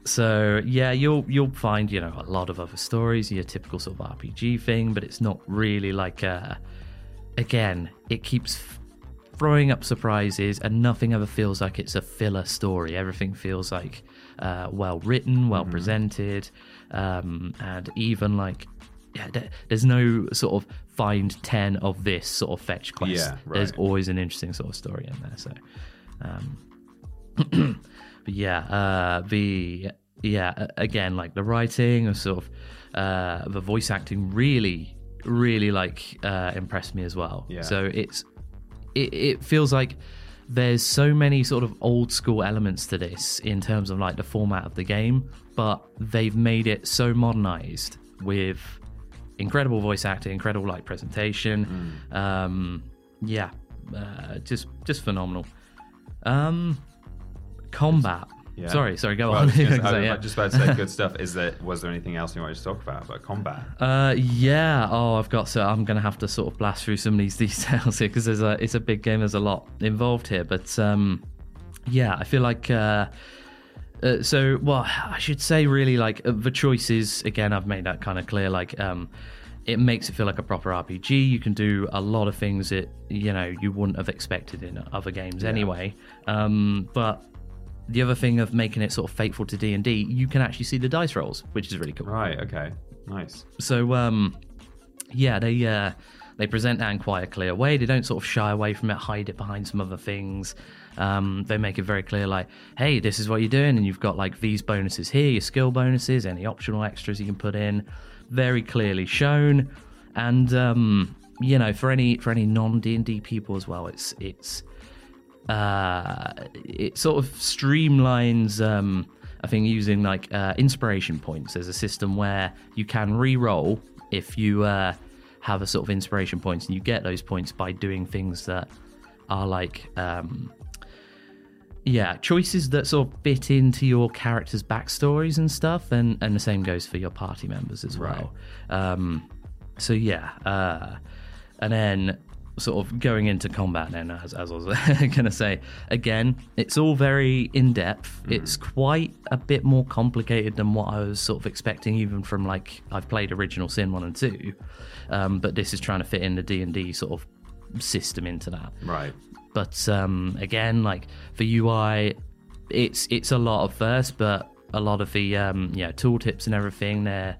so yeah, you'll you'll find you know a lot of other stories, your typical sort of RPG thing, but it's not really like a. Again, it keeps throwing up surprises, and nothing ever feels like it's a filler story. Everything feels like uh, well written, well presented, um, and even like. Yeah, there's no sort of find 10 of this sort of fetch quest. Yeah, There's always an interesting sort of story in there. So, um, but yeah, uh, the yeah again like the writing and sort of uh, the voice acting really really like uh, impressed me as well. Yeah. So it's it, it feels like there's so many sort of old school elements to this in terms of like the format of the game, but they've made it so modernized with incredible voice acting, incredible like presentation. Um, yeah, uh, just just phenomenal. Um, combat. Yeah. Sorry, sorry. Go Well, I on. was just, I yeah. just about to say good stuff. Is there was there anything else you wanted to talk about about combat? Uh, yeah. Oh, I've got so I'm gonna have to sort of blast through some of these details here because there's a it's a big game. There's a lot involved here, but um, yeah, I feel like uh, uh, so. Well, I should say really like uh, the choices. Again, I've made that kind of clear. Like um, it makes it feel like a proper RPG. You can do a lot of things that you know you wouldn't have expected in other games anyway. Um, but the other thing of making it sort of faithful to D and D, you can actually see the dice rolls, which is really cool. Right. Okay. Nice. So um, yeah, they uh, they present that in quite a clear way. They don't sort of shy away from it, hide it behind some other things. Um, they make it very clear, like, hey, this is what you're doing, and you've got like these bonuses here, your skill bonuses, any optional extras you can put in, very clearly shown. And um, you know, for any for any non D and D people as well, it's it's uh, it sort of streamlines. Um, I think using like uh, inspiration points. There's a system where you can re-roll if you uh, have a sort of inspiration points, and you get those points by doing things that are like. Um, yeah, choices that sort of fit into your character's backstories and stuff, and, and the same goes for your party members as well. Um, so yeah, uh, and then sort of going into combat then as, as I was going to say again it's all very in depth it's quite a bit more complicated than what I was sort of expecting even from like I've played original sin 1 and 2 um, but this is trying to fit in the D&D sort of system into that Right. but um, again, like for UI, it's it's a lot of first, but a lot of the um, yeah tooltips and everything there.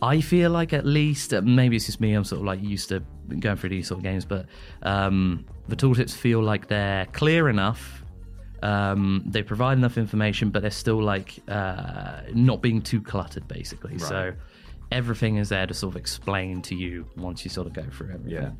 I feel like at least uh, maybe it's just me. I'm sort of like used to going through these sort of games, but um, the tooltips feel like they're clear enough. Um, they provide enough information, but they're still like uh, not being too cluttered, basically. So everything is there to sort of explain to you once you sort of go through everything.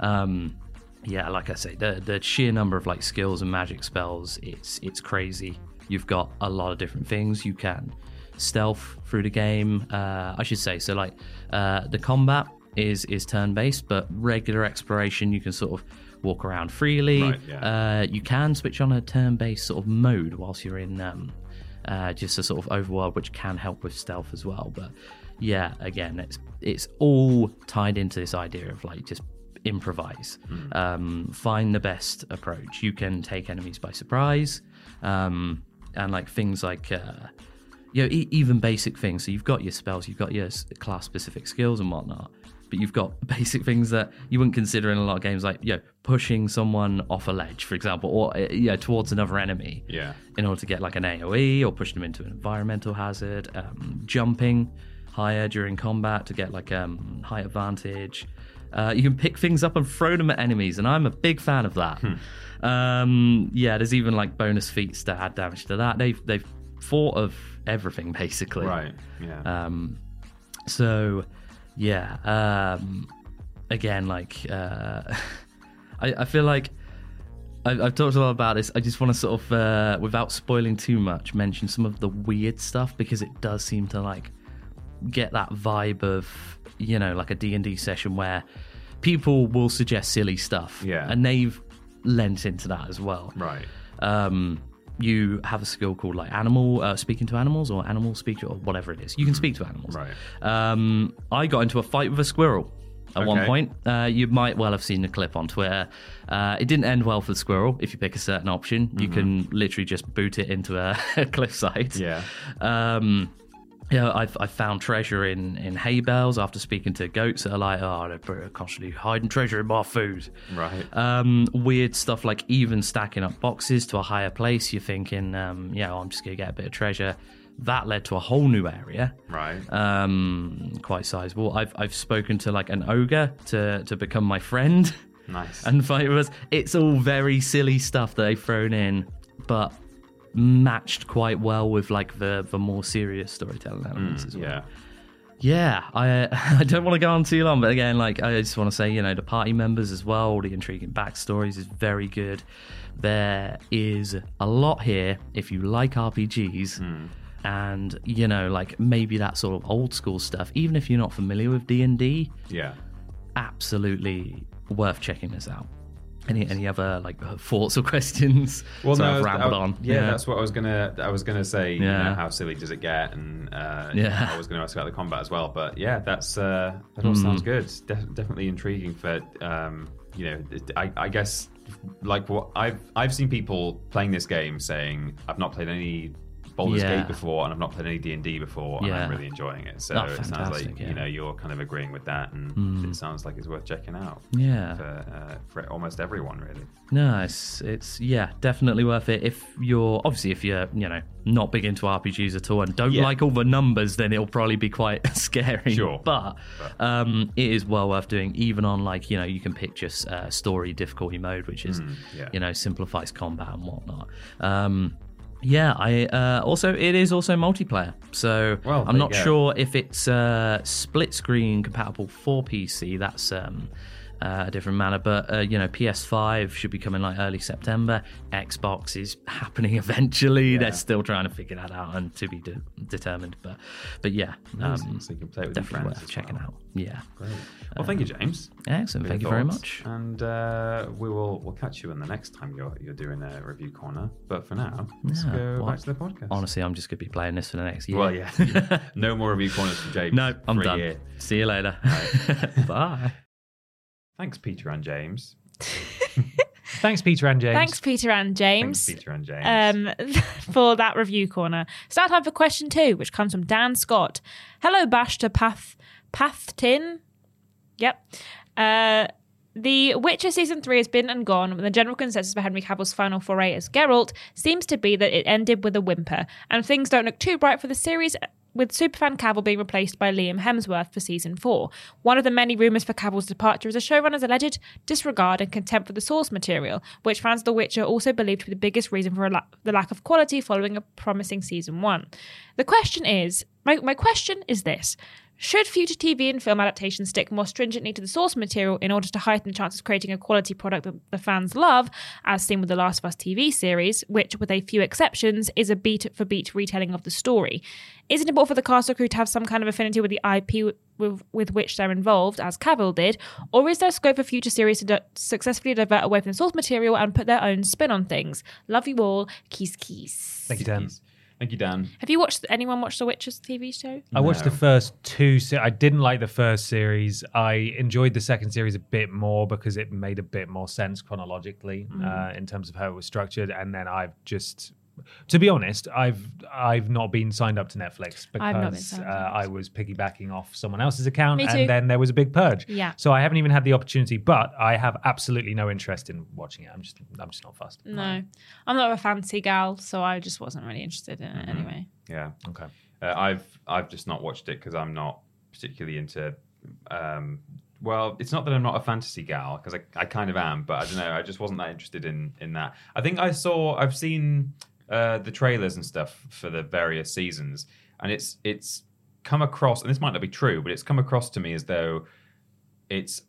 Um, yeah, like I say, the the sheer number of like skills and magic spells, it's it's crazy. You've got a lot of different things. You can stealth through the game. Uh, I should say so. Like uh, the combat is is turn based, but regular exploration you can sort of walk around freely. Right, yeah. uh, you can switch on a turn based sort of mode whilst you're in um, uh, just a sort of overworld, which can help with stealth as well. But yeah, again, it's it's all tied into this idea of like just improvise, um, find the best approach. You can take enemies by surprise, um, and like things like. Uh, you know, e- even basic things. So you've got your spells, you've got your s- class-specific skills and whatnot, but you've got basic things that you wouldn't consider in a lot of games, like you know, pushing someone off a ledge, for example, or uh, you know, towards another enemy Yeah. in order to get like an AOE or push them into an environmental hazard, um, jumping higher during combat to get like um, high advantage. Uh, you can pick things up and throw them at enemies, and I'm a big fan of that. Um, yeah, there's even like bonus feats to add damage to that. They've they've thought of everything basically. Right. Yeah. Um, so yeah, um, again, like uh, I, I feel like I've, I've talked a lot about this. I just want to sort of, uh, without spoiling too much, mention some of the weird stuff because it does seem to like get that vibe of you know like a D&D session where people will suggest silly stuff Yeah. and they've lent into that as well right. um, you have a skill called like animal uh, speaking to animals or animal speak or whatever it is. You can speak to animals. Right. Um, I got into a fight with a squirrel at one point. Uh, you might well have seen the clip on Twitter. Uh, it didn't end well for the squirrel. If you pick a certain option, you can literally just boot it into a, cliffside. Yeah. Um, yeah, I've, I've found treasure in, in hay bales after speaking to goats that are like, oh, they're constantly hiding treasure in my food. Right. Um, weird stuff like even stacking up boxes to a higher place. You're thinking, um, yeah, I'm just going to get a bit of treasure. That led to a whole new area, Right. um, quite sizable. I've I've spoken to like an ogre to to become my friend nice. and fight with us. It's all very silly stuff that they've thrown in, but matched quite well with like the the more serious storytelling mm, elements as well. yeah. Yeah, I I don't want to go on too long, but again, like I just want to say, you know, the party members as well, all the intriguing backstories is very good. There is a lot here if you like RPGs, mm. and you know, like maybe that sort of old school stuff. Even if you're not familiar with D and D, Yeah. absolutely worth checking this out. Any any other like thoughts or questions? Well, so no, I've rambled I- on. Yeah, that's what I was gonna. I was gonna say. You Yeah. know, how silly does it get? And uh, Yeah. I was gonna ask about the combat as well. But yeah, that's uh, that all sounds good. Def- definitely intriguing. For um, you know, I, I guess like what I've I've seen people playing this game saying I've not played any Baldur's Yeah. Gate before and I've not played any D and D before, and Yeah. I'm really enjoying it. So Oh, it sounds like yeah. you know you're kind of agreeing with that, and it sounds like it's worth checking out. Yeah. For, uh, for almost everyone, really. No, it's it's yeah, definitely worth it. If you're obviously if you're you know not big into RPGs at all and don't like all the numbers, then it'll probably be quite scary. Sure. but um, it is well worth doing. Even on like you know you can pick just uh, story difficulty mode, which is Mm, yeah. you know simplifies combat and whatnot. Um, yeah, I uh, also it is also multiplayer. So Well, I'm not sure if it's uh, split screen compatible for PC. That's um, uh, a different manner. But uh, you know, PS5 should be coming like early September. Xbox is happening eventually. They're still trying to figure that out and to be de- determined. But but yeah, um, so you can play with definitely worth checking well. out. Yeah, Great. Well, thank you, James. excellent. Thank you very much. And uh, we will we'll catch you in the next time you're you're doing a review corner. But for now, let's Yeah, go well, back to the podcast. Honestly, I'm just gonna be playing this for the next year. well, yeah, no more review corners for James. No, I'm done. year. See you later. Bye. Thanks, Peter and James. Thanks, Peter and James. Thanks, Peter and James. Thanks, Peter and James. um, for that review corner. Start time for question two, which comes from Dan Scott. Hello, Bash to Path Pathtin. Yep. Uh, the Witcher season three has been and gone, and the general consensus for Henry Cavill's final foray as Geralt seems to be that it ended with a whimper, and things don't look too bright for the series. With superfan Cavill being replaced by Liam Hemsworth for season four. One of the many rumours for Cavill's departure is a showrunner's alleged disregard and contempt for the source material, which fans of The Witcher also believe to be the biggest reason for la- the lack of quality following a promising season one. The question is my, my question is this. Should future TV and film adaptations stick more stringently to the source material in order to heighten the chances of creating a quality product that the fans love, as seen with The Last of Us TV series, which, with a few exceptions, is a beat for beat retelling of the story? Is it important for the cast or crew to have some kind of affinity with the IP with, with which they're involved, as Cavill did, or is there scope for future series to di- successfully divert away from the source material and put their own spin on things? Love you all. Kiss, kiss. Thank you, Dan. Thank you, Dan. Have you watched anyone watch The Witcher's TV show? I watched the first two. Se- I didn't like the first series. I enjoyed the second series a bit more because it made a bit more sense chronologically uh, in terms of how it was structured. And then I've just, to be honest, I've I've not been signed up to Netflix I've not been because signed uh, up. I was piggybacking off someone else's account, Me too. and then there was a big purge. Yeah. So I haven't even had the opportunity, but I have absolutely no interest in watching it. I'm just I'm just not fussed. No, I'm not a fantasy gal, so I just wasn't really interested in it anyway. Yeah. Okay. Uh, I've I've just not watched it because I'm not particularly into. Um, well, it's not that I'm not a fantasy gal because I, I kind of am, but I don't know. I just wasn't that interested in in that. I think I saw I've seen uh, the trailers and stuff for the various seasons, and it's it's come across, and this might not be true, but it's come across to me as though it's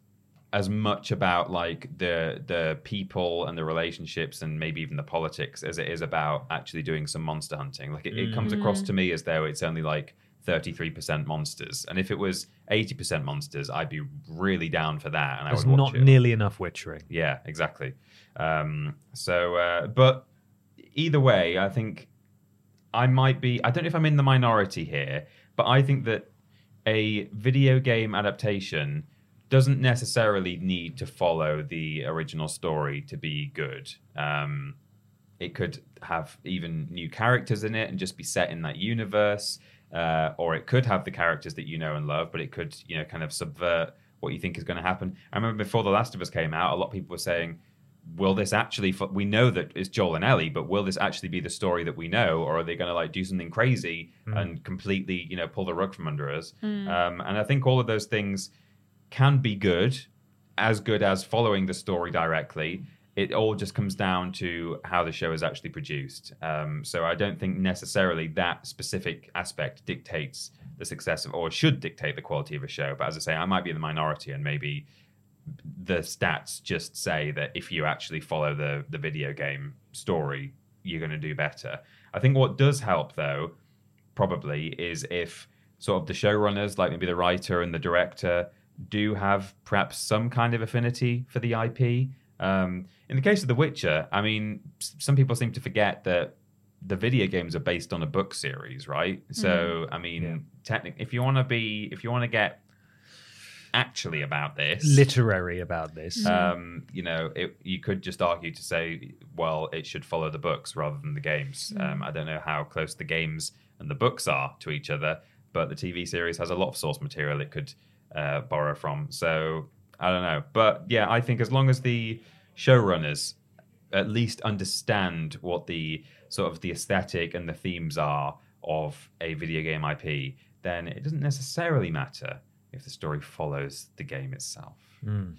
as much about like the the people and the relationships and maybe even the politics as it is about actually doing some monster hunting. Like it, it comes across to me as though it's only like 33% monsters. And if it was 80% monsters, I'd be really down for that and I There's would watch not it. nearly enough witchery. Yeah, exactly. Um, so, uh, but either way, I think I might be. I don't know if I'm in the minority here, but I think that a video game adaptation doesn't necessarily need to follow the original story to be good. Um, it could have even new characters in it and just be set in that universe, uh, or it could have the characters that you know and love, but it could, you know, kind of subvert what you think is going to happen. I remember before The Last of Us came out, a lot of people were saying, "Will this actually? fo- We know that it's Joel and Ellie, but will this actually be the story that we know, or are they going to like do something crazy and completely, you know, pull the rug from under us?" Um, and I think all of those things can be good, as good as following the story directly. It all just comes down to how the show is actually produced. Um, so I don't think necessarily that specific aspect dictates the success of, or should dictate the quality of a show. But as I say, I might be in the minority, and maybe the stats just say that if you actually follow the the video game story, you're going to do better. I think what does help though, probably, is if sort of the showrunners, like maybe the writer and the director, do have perhaps some kind of affinity for the IP. Um, in the case of The Witcher, I mean, some people seem to forget that the video games are based on a book series, right? So, I mean, technically, if you want to be, if you want to get actually about this, Literary about this. um, you know, it, you could just argue to say, well, it should follow the books rather than the games. Um, I don't know how close the games and the books are to each other, but the TV series has a lot of source material it could uh, borrow from. So I don't know, but yeah, I think as long as the showrunners at least understand what the sort of the aesthetic and the themes are of a video game IP, then it doesn't necessarily matter if the story follows the game itself. Hmm.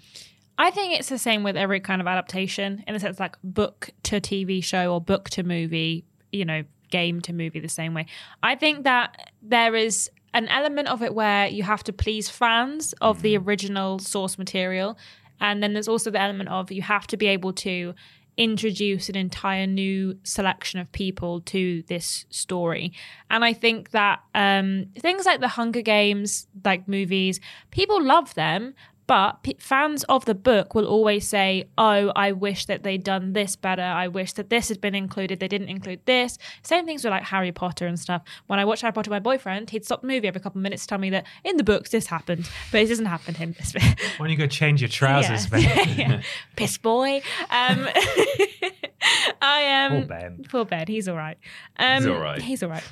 I think it's the same with every kind of adaptation in the sense like book to TV show or book to movie, you know, game to movie the same way. I think that there is an element of it where you have to please fans of the mm-hmm. original source material And then there's also the element of you have to be able to introduce an entire new selection of people to this story. And I think that um, things like the Hunger Games, like movies, people love them. But p- fans of the book will always say, Oh, I wish that they'd done this better. I wish that this had been included. They didn't include this. Same things with like Harry Potter and stuff. When I watched Harry Potter with my boyfriend, he'd stop the movie every couple of minutes to tell me that in the books this happened, but it doesn't happen to him. this bit. Why don't you go change your trousers, Yeah. Ben? Yeah. Piss boy. Um, I am. Poor Ben. Poor Ben. He's all right. Um, He's all right. He's all right.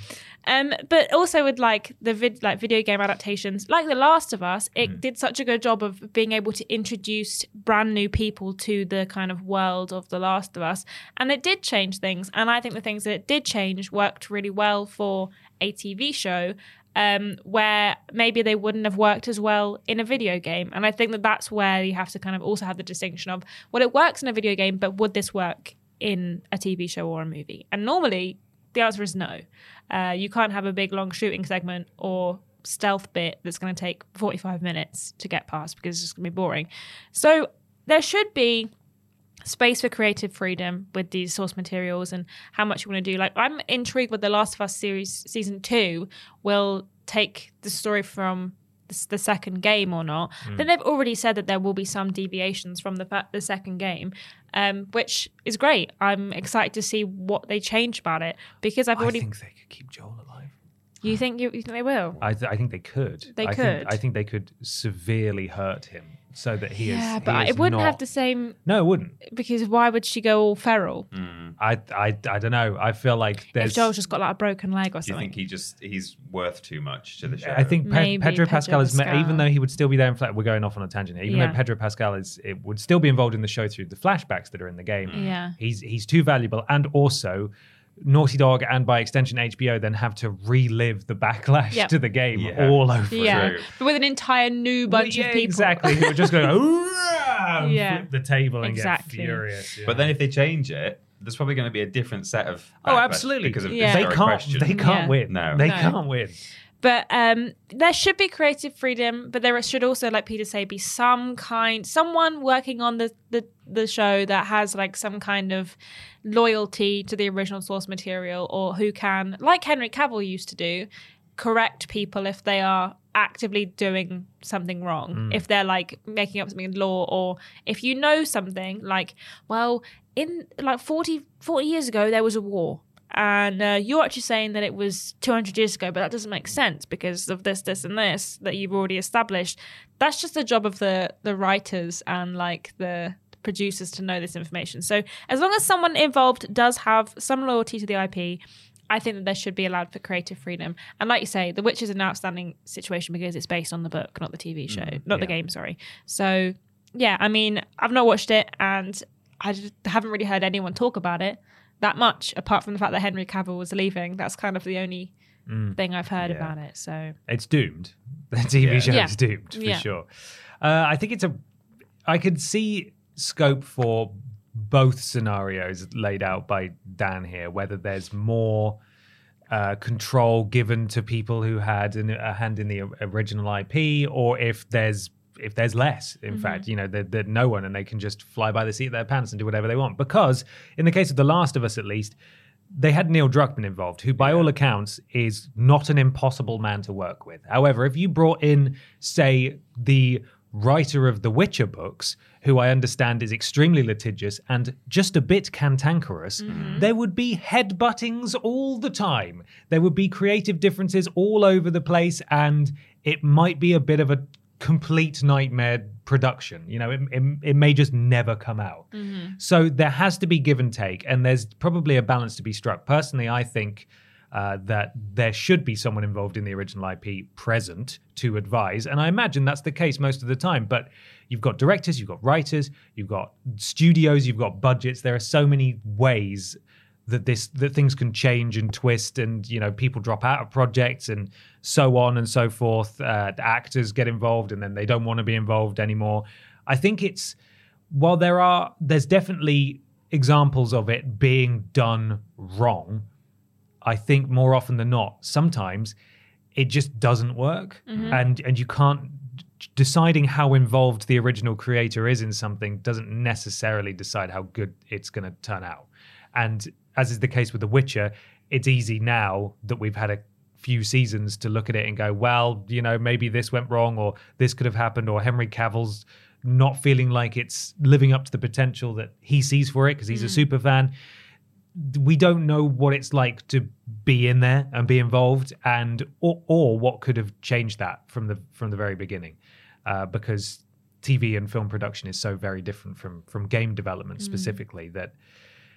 Um, but also with like the vid- like video game adaptations, like The Last of Us, it did such a good job of being able to introduce brand new people to the kind of world of The Last of Us, and it did change things. And I think the things that it did change worked really well for a TV show um, where maybe they wouldn't have worked as well in a video game. And I think that that's where you have to kind of also have the distinction of, well, it works in a video game, but would this work in a TV show or a movie? And normally the answer is no. Uh, you can't have a big long shooting segment or stealth bit that's going to take 45 minutes to get past because it's just going to be boring. So there should be space for creative freedom with these source materials and how much you want to do. Like I'm intrigued with the Last of Us series season two will take the story from the, second game or not. Then they've already said that there will be some deviations from the fa- the second game, um, which is great. I'm excited to see what they change about it because I've already. I think they could keep Joel. You think you, you think they will? I, th- I think they could. They I could. Think, I think they could severely hurt him so that he is. yeah, but is it wouldn't have the same No, it wouldn't. because why would she go all feral mm. I, I, I don't know. I feel like there's. if Joel's just got like a broken leg or something. Do you think he just he's worth too much to the show? I think Pe- Pedro Pedro Pascal is, Pascal. even though he would still be there in flat. We're going off on a tangent. here. Even Yeah. though Pedro Pascal is, it would still be involved in the show through the flashbacks that are in the game. Yeah. he's he's too valuable, and also Naughty Dog and by extension HBO then have to relive the backlash Yep. to the game Yeah. all over. yeah, True. but with an entire new bunch Yeah, of people. exactly. Who are just going, "Hurrah!" and Yeah. flip the table and Exactly. get furious. yeah. But then if they change it, there's probably going to be a different set of Oh, absolutely. because of Yeah. they can't. question. They can't Yeah. win. No. they No. can't win. But um, there should be creative freedom, but there should also, like Peter say, be some kind, someone working on the, the the show that has like some kind of loyalty to the original source material, or who can, like Henry Cavill used to do, correct people if they are actively doing something wrong. If they're like making up something in lore, or if you know something like, well, in like 40, 40 years ago there was a war and uh, you're actually saying that it was 200 years ago, but that doesn't make sense because of this, this, and this that you've already established. That's just the job of the the writers and like the producers to know this information. So as long as someone involved does have some loyalty to the IP, I think that there should be allowed for creative freedom. And like you say, The Witch is an outstanding situation because it's based on the book, not the TV show, not the game. Sorry. So yeah, I mean, I've not watched it, and I just haven't really heard anyone talk about it that much, apart from the fact that Henry Cavill was leaving. That's kind of the only thing I've heard Yeah. about it. So it's doomed. The TV Yeah. show Yeah. is doomed for Yeah. sure. Uh, I think it's a. I could see scope for both scenarios laid out by Dan here. Whether there's more uh, control given to people who had an, a hand in the original IP, or if there's if there's less, in mm-hmm. fact, you know, that no one and they can just fly by the seat of their pants and do whatever they want. Because in the case of The Last of Us, at least, they had Neil Druckmann involved, who, by all accounts, is not an impossible man to work with. However, if you brought in, say, the writer of the Witcher books, who I understand is extremely litigious and just a bit cantankerous, mm-hmm. there would be headbuttings all the time. There would be creative differences all over the place, and it might be a bit of a complete nightmare production. You know, it, it, it may just never come out. So there has to be give and take, and there's probably a balance to be struck. Personally, I think uh, that there should be someone involved in the original IP present to advise, and I imagine that's the case most of the time. But you've got directors, you've got writers, you've got studios, you've got budgets. There are so many ways that this that things can change and twist and you know people drop out of projects and so on and so forth. Uh, the actors get involved and then they don't want to be involved anymore. I think it's while there are there's definitely examples of it being done wrong i think more often than not sometimes it just doesn't work. And and you can't deciding how involved the original creator is in something doesn't necessarily decide how good it's going to turn out. And as is the case with The Witcher, it's easy now that we've had a few seasons to look at it and go, well, you know, maybe this went wrong or this could have happened or Henry Cavill's not feeling like it's living up to the potential that he sees for it because he's a super fan. We don't know what it's like to be in there and be involved, and or, or what could have changed that from the from the very beginning, uh, because TV and film production is so very different from from game development specifically that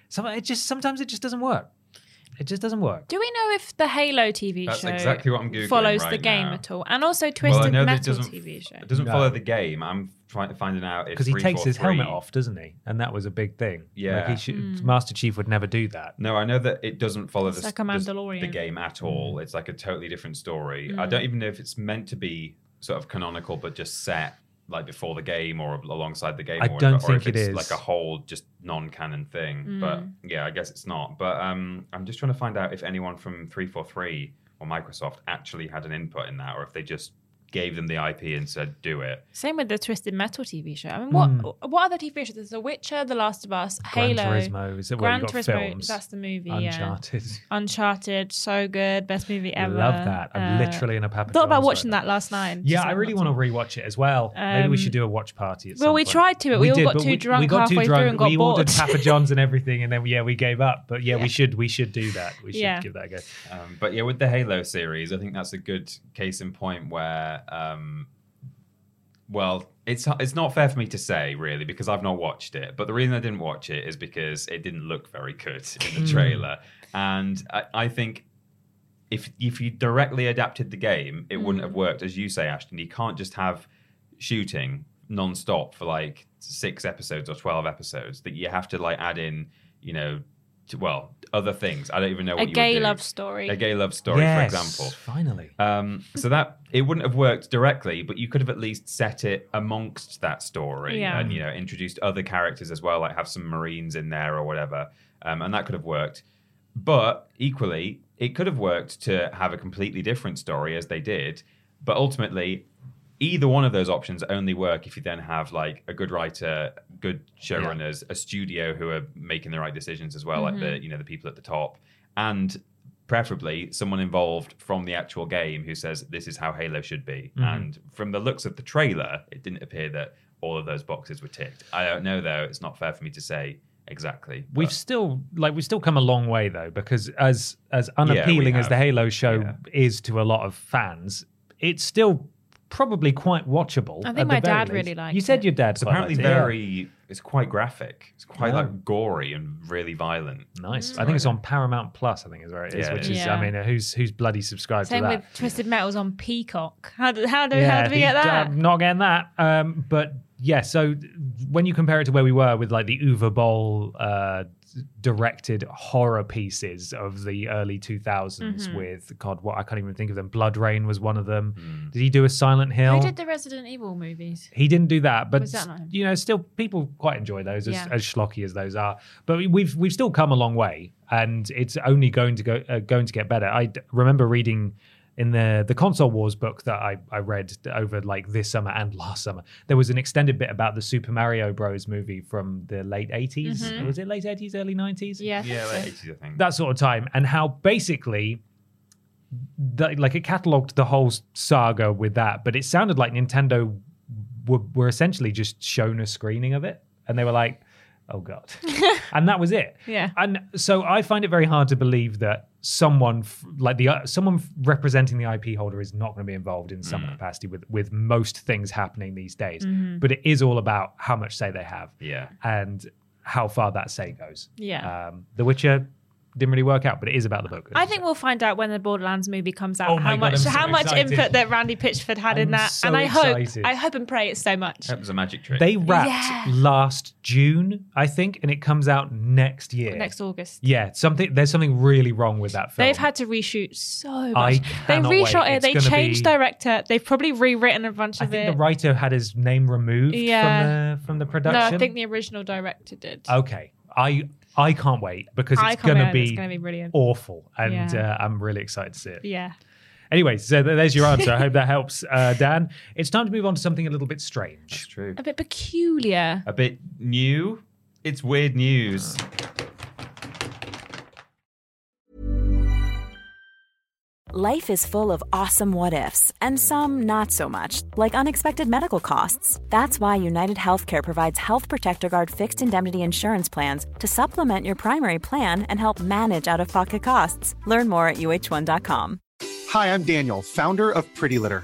some it just sometimes it just doesn't work. It just doesn't work. Do we know if the Halo TV That's show exactly what I'm Googling follows the game now. at all? And also Well, I Twisted know that it Metal doesn't, TV show. it doesn't No. follow the game. I'm trying finding out if because he takes his 343 helmet off, doesn't he? And that was a big thing. Yeah. like he should, hmm. Master Chief would never do that. No, I know that it doesn't follow It's the, like a the- Mandalorian. the game at all. Hmm. It's like a totally different story. I hmm. don't even know if it's meant to be sort of canonical, but just set like before the game or alongside the game. I or don't or think if it it's like a whole just non-canon thing. But yeah, I guess it's not. But um, I'm just trying to find out if anyone from 343 or Microsoft actually had an input in that, or if they just gave them the IP and said do it. Same with the Twisted Metal TV show. I mean, what what other TV shows? There's The Witcher, The Last of Us, Hmm. Gran Halo, Turismo is it where Gran you got Turismo. films? That's the movie. Uncharted. Yeah. Uncharted, so good, best movie ever. I love that. I'm Uh, literally in a Papa thought about watching right that last night. Yeah, I really want to to. rewatch it as well. Maybe we Um, should do a watch party. At well, some we point. tried to, but we all got too we- drunk we got halfway too through drunk. and got we bored. ordered Papa John's and everything, and then yeah, we gave up. But yeah, we should we should do that. We should Yeah. give that a go. Um, but yeah, with the Halo series, I think that's a good case in point where, um, well, it's it's not fair for me to say really because I've not watched it. But the reason I didn't watch it is because it didn't look very good in the trailer, and I, I think. If, if you directly adapted the game, it wouldn't have worked. As you say, Ashton, you can't just have shooting non-stop for like six episodes or 12 episodes that you have to like add in, you know, well, other things. I don't even know what A you would gay do. love story. A gay love story, yes, for example. Finally. Um, so that it wouldn't have worked directly, but you could have at least set it amongst that story Yeah. and you know introduced other characters as well, like have some Marines in there or whatever, um, and that could have worked. But equally, it could have worked to have a completely different story as they did. But ultimately, either one of those options only work if you then have like a good writer, good showrunners, a studio who are making the right decisions as well, like the mm-hmm. you know the people at the top, and preferably someone involved from the actual game who says this is how Halo should be. Mm-hmm. And from the looks of the trailer, it didn't appear that all of those boxes were ticked. I don't know though; it's not fair for me to say exactly. We've still like we've still come a long way though because as as unappealing as the Halo show Yeah. is to a lot of fans, it's still probably quite watchable. I think my dad least. really liked You said it. your dad It's apparently liked it, yeah. very. It's quite graphic. It's quite Yeah. like gory and really violent. nice. I think it's on Paramount Plus. I think is where it is, Yeah, which is. is. Yeah. I mean, who's who's bloody subscribed Same to with? Twisted Metal's on Peacock. How do how do, how do we get that? I'm not getting that. Um, but yeah, so when you compare it to where we were with like the Uwe Boll uh, directed horror pieces of the early 2000s Mm-hmm. with God, what I can't even think of them. Blood Rain was one of them. Did he do a Silent Hill? Who did the Resident Evil movies? He didn't do that, but Was that not you know, still people quite enjoy those as, Yeah. as schlocky as those are. But we- we've we've still come a long way, and it's only going to go uh, going to get better. I d- remember reading in the the console wars book that I, I read over like this summer and last summer. There was an extended bit about the Super Mario Bros. movie from the late 80s. Mm-hmm. Was it late eighties, early nineties? Yeah. Yeah, like 80s, I think. that sort of time, and how basically. The, like it catalogued the whole saga with that, but it sounded like Nintendo were, were essentially just shown a screening of it, and they were like, "Oh god," and that was it. Yeah. And so I find it very hard to believe that someone f- like the uh, someone f- representing the IP holder is not going to be involved in some capacity with with most things happening these days. But it is all about how much say they have yeah. and how far that say goes. Yeah. Um, the Witcher didn't really work out, but it is about the book. I think we'll find out when the Borderlands movie comes out Oh how God, much I'm so how much input that Randy Pitchford had in I'm that, so and I excited. hope I hope and pray it's so much. That was a magic trick. they wrapped Yeah. last June, I think, and it comes out next year. Next August. Yeah, something. There's something really wrong with that film. They've had to reshoot so much. I they cannot wait. it. It's They changed be- director. They've probably rewritten a bunch I of it. I think the writer had his name removed Yeah. from the from the no, production. I think the original director did. Okay, I I can't wait because I it's gonna be It's gonna be brilliant. awful, and Yeah. uh, I'm really excited to see it. Yeah. Anyway, so there's your answer. I hope that helps, uh, Dan. It's time to move on to something a little bit That's strange. true. A bit peculiar. A bit new. It's weird news. Life is full of awesome what ifs, and some not so much, like unexpected medical costs. That's why United Healthcare provides Health Protector Guard fixed indemnity insurance plans to supplement your primary plan and help manage out of pocket costs. Learn more at uhone.com. Hi, I'm Daniel, founder of Pretty Litter.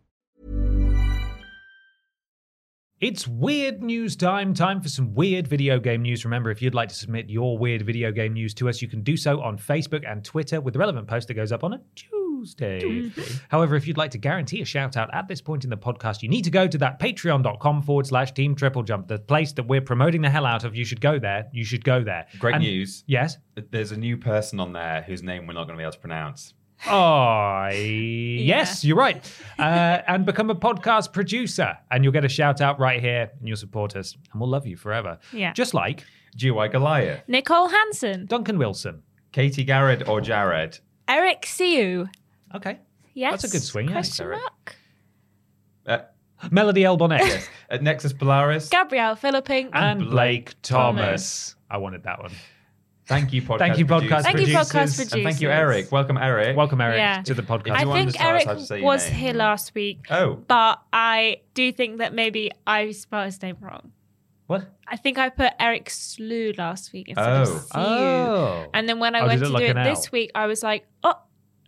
It's weird news time. Time for some weird video game news. Remember, if you'd like to submit your weird video game news to us, you can do so on Facebook and Twitter with the relevant post that goes up on a Tuesday. However, if you'd like to guarantee a shout out at this point in the podcast, you need to go to that patreon.com forward slash team triple jump, the place that we're promoting the hell out of. You should go there. You should go there. Great And- news. Yes. There's a new person on there whose name we're not going to be able to pronounce. Oh, yes, you're right. Uh, and become a podcast producer, and you'll get a shout out right here, and you'll support us, and we'll love you forever. Yeah. Just like GY Goliath, Nicole Hansen. Duncan Wilson. Katie Garrett, or Jared. Eric Siu. Okay. Yes. That's a good swing, yeah. Question Eric. mark. Uh, Melody Elbonet. yes. At Nexus Polaris. Gabrielle Philipping. and Blake Thomas. Thomas. I wanted that one. Thank you, podcast Thank you, podcast producers. Thank you, podcast producers. And thank you. Eric. Welcome, Eric. Welcome, Eric, Yeah. to the podcast. I think to tell us Eric to say was name? here last week, Oh, but I do think that maybe I spelled his name wrong. what? I think I put Eric Slew last week instead Oh. of Siu. Oh. And then when I Oh, went to look do it an this L? week, I was like, oh,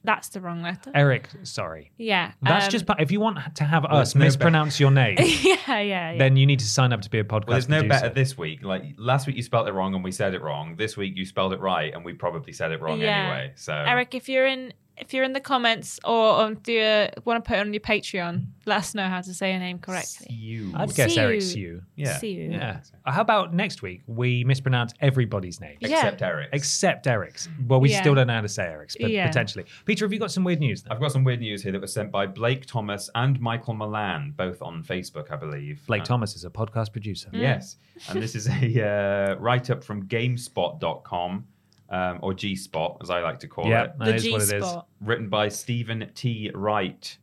that's the wrong letter. Eric, sorry. yeah. That's um, just if you want to have Well, us no mispronounce your name, yeah, yeah, yeah. then you need to sign up to be a podcast. well, it's no producer. better this week. Like last week, you spelled it wrong and we said it wrong. This week, you spelled it right and we probably said it wrong Yeah. anyway. So Eric, if you're in if you're in the comments or um, do a, want to put it on your Patreon, let us know how to say your name correctly. you. I'd guess Siu. Eric Siu. Yeah. Siu. Yeah. Uh, How about next week we mispronounce everybody's name Yeah. Except Eric. except Eric's? Well, we Yeah. still don't know how to say Eric's, but Yeah. potentially. Peter, have you got some weird news? Then? I've got some weird news here that was sent by Blake Thomas and Michael Milan, both on Facebook, I believe. Blake Uh, Thomas is a podcast producer. Yes. And this is a uh, write up from GameSpot.com, um, or G Spot, as I like to call Yeah, it. that The is G what it is. spot. Written by Stephen T. Wright.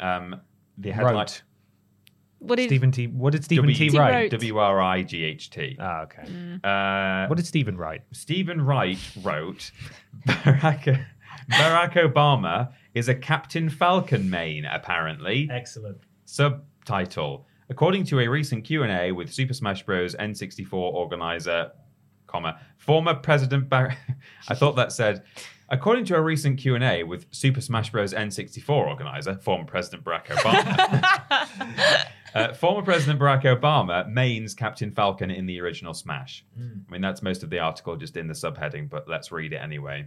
Um, the headline Wrote. What did Stephen T. What did Stephen T. W- write? wrote. W R I G H T. Ah, okay. Uh, What did Stephen write? Stephen Wright wrote Barack, Barack Obama is a Captain Falcon main, apparently. Excellent. Subtitle: According to a recent Q and A with Super Smash Bros. N64 organizer, comma former President Bar- I thought that said. According to a recent Q and A with Super Smash Bros. N64 organizer, former President Barack Obama, uh, former President Barack Obama mains Captain Falcon in the original Smash. I mean, that's most of the article just in the subheading, but let's read it anyway.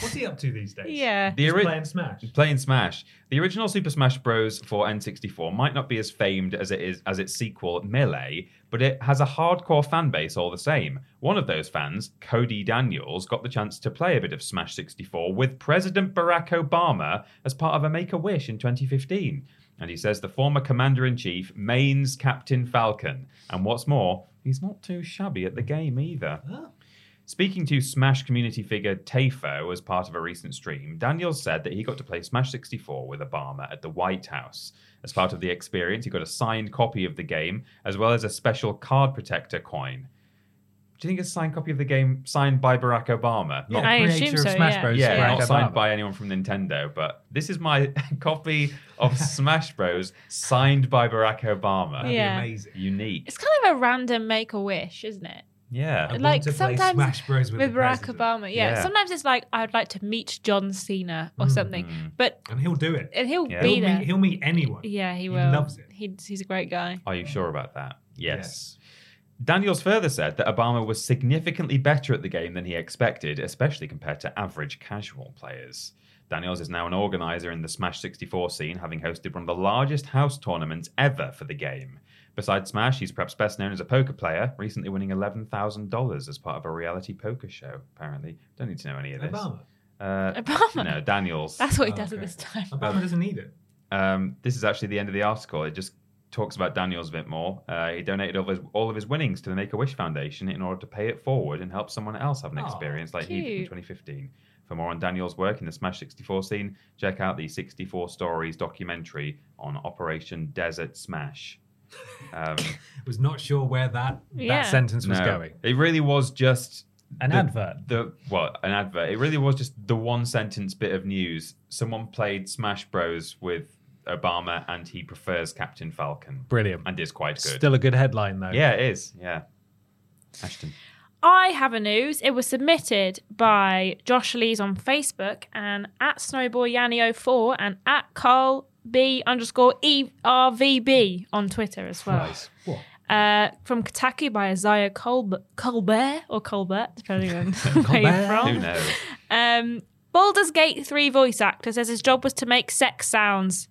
What's he up to these days? Yeah. The Just ori- playing Smash. Playing Smash. The original Super Smash Bros. for N64 might not be as famed as it is as its sequel Melee, but it has a hardcore fan base all the same. One of those fans, Cody Daniels, got the chance to play a bit of Smash 64 with President Barack Obama as part of a Make a Wish in 2015. And he says the former commander in chief mains Captain Falcon. And what's more, he's not too shabby at the game either. Speaking to Smash community figure Tafo as part of a recent stream, Daniels said that he got to play Smash 64 with Obama at the White House. As part of the experience, he got a signed copy of the game, as well as a special card protector coin. Do you think it's a signed copy of the game signed by Barack Obama? Yeah, Not- I creator assume of so, Smash yeah. Bros. yeah, Barack not signed by anyone from Nintendo, but this is my copy of Smash Bros. signed by Barack Obama. That'd be Yeah. amazing. Unique. It's kind of a random make a wish, isn't it? Yeah. Uh, I want like to play sometimes Smash Bros with, with the Barack president. Obama. Yeah. Yeah. Sometimes it's like I'd like to meet John Cena or something, mm. but and he'll do it. and he'll Yeah. be He'll there. meet, he'll meet anyone. yeah, he He will. loves it. He, he's a great guy. Are you sure about that? Yes. Daniels further said that Obama was significantly better at the game than he expected, especially compared to average casual players. Daniels is now an organizer in the Smash 64 scene, having hosted one of the largest house tournaments ever for the game. Besides Smash, he's perhaps best known as a poker player, recently winning $11,000 as part of a reality poker show, apparently. Don't need to know any of this. Obama. Uh, Obama. No, Daniels. That's what he Oh, does at this time. Obama doesn't need it. Um, this is actually the end of the article. It just talks about Daniels a bit more. Uh, he donated all of, his, all of his winnings to the Make a Wish Foundation in order to pay it forward and help someone else have an Aw, experience like he did in 2015. For more on Daniel's work in the Smash 64 scene, check out the 64 Stories documentary on Operation Desert Smash. Um, Was not sure where that Yeah. that sentence was no, going. It really was just An the- advert. The well, an advert. It really was just the one sentence bit of news. Someone played Smash Bros with Obama, and he prefers Captain Falcon, Brilliant. and is quite good. Still a good headline though. yeah, it is. Yeah, Ashton. I have a news. It was submitted by Josh Lees on Facebook and at Snowboyyanni04 and at Carl B underscore E R V B on Twitter as well. Nice. What? Uh, from Kotaku by Isaiah Colbert, Colbert or Colbert, depending on where you're from. Who knows? Um, Baldur's Gate 3 voice actor says his job was to make sex sounds.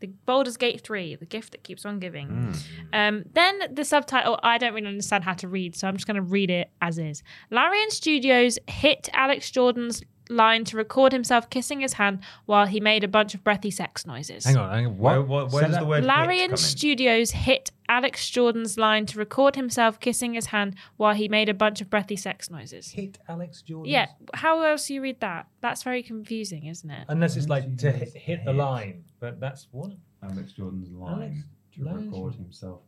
The Baldur's Gate 3, the gift that keeps on giving. Um, then the subtitle, I don't really understand how to read, so I'm just going to read it as is. Larian Studios hit Alex Jordan's line to record himself kissing his hand while he made a bunch of breathy sex noises. Hang on. Hang on. Where, What? where, where Say does that- the word hit Larian in? Studios hit Alex Jordan's line to record himself kissing his hand while he made a bunch of breathy sex noises. hit Alex Jordan? Yeah, how else do you read that? That's very confusing, isn't it? Unless it's like to hit, hit the line, but that's what. Alex Jordan's line to record himself.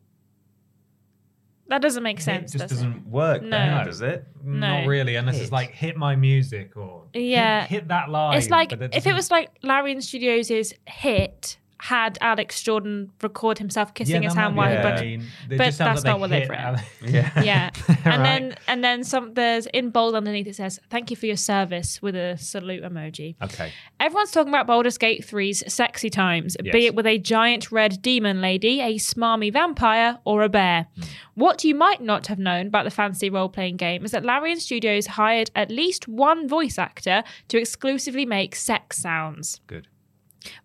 That doesn't make It sense. just does doesn't work, No. then, does it? No. Not really, unless it's like hit my music or Yeah. hit, that line. It's like but that if it was like Larian Studios' is hit had Alex Jordan record himself kissing Yeah, his hand while be he Yeah. but but that's like not what they they've written. Alex- Yeah. yeah. And Right. then and then some there's in bold underneath it says, Thank you for your service with a salute emoji. Okay. Everyone's talking about Baldur's Gate 3's sexy times, Yes. be it with a giant red demon lady, a smarmy vampire, or a bear. Hmm. What you might not have known about the fantasy role playing game is that Larian Studios hired at least one voice actor to exclusively make sex sounds. Good.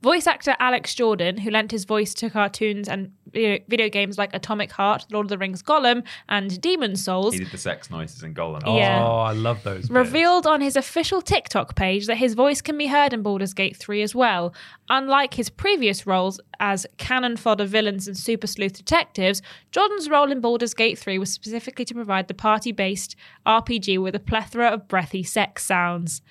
Voice actor Alex Jordan, who lent his voice to cartoons and video, video games like Atomic Heart, Lord of the Rings Gollum, and Demon's Souls, He did the sex noises in Gollum. Yeah. Oh, I love those. bits. revealed on his official TikTok page that his voice can be heard in Baldur's Gate 3 as well. Unlike his previous roles as cannon fodder villains and super sleuth detectives, Jordan's role in Baldur's Gate 3 was specifically to provide the party based RPG with a plethora of breathy sex sounds.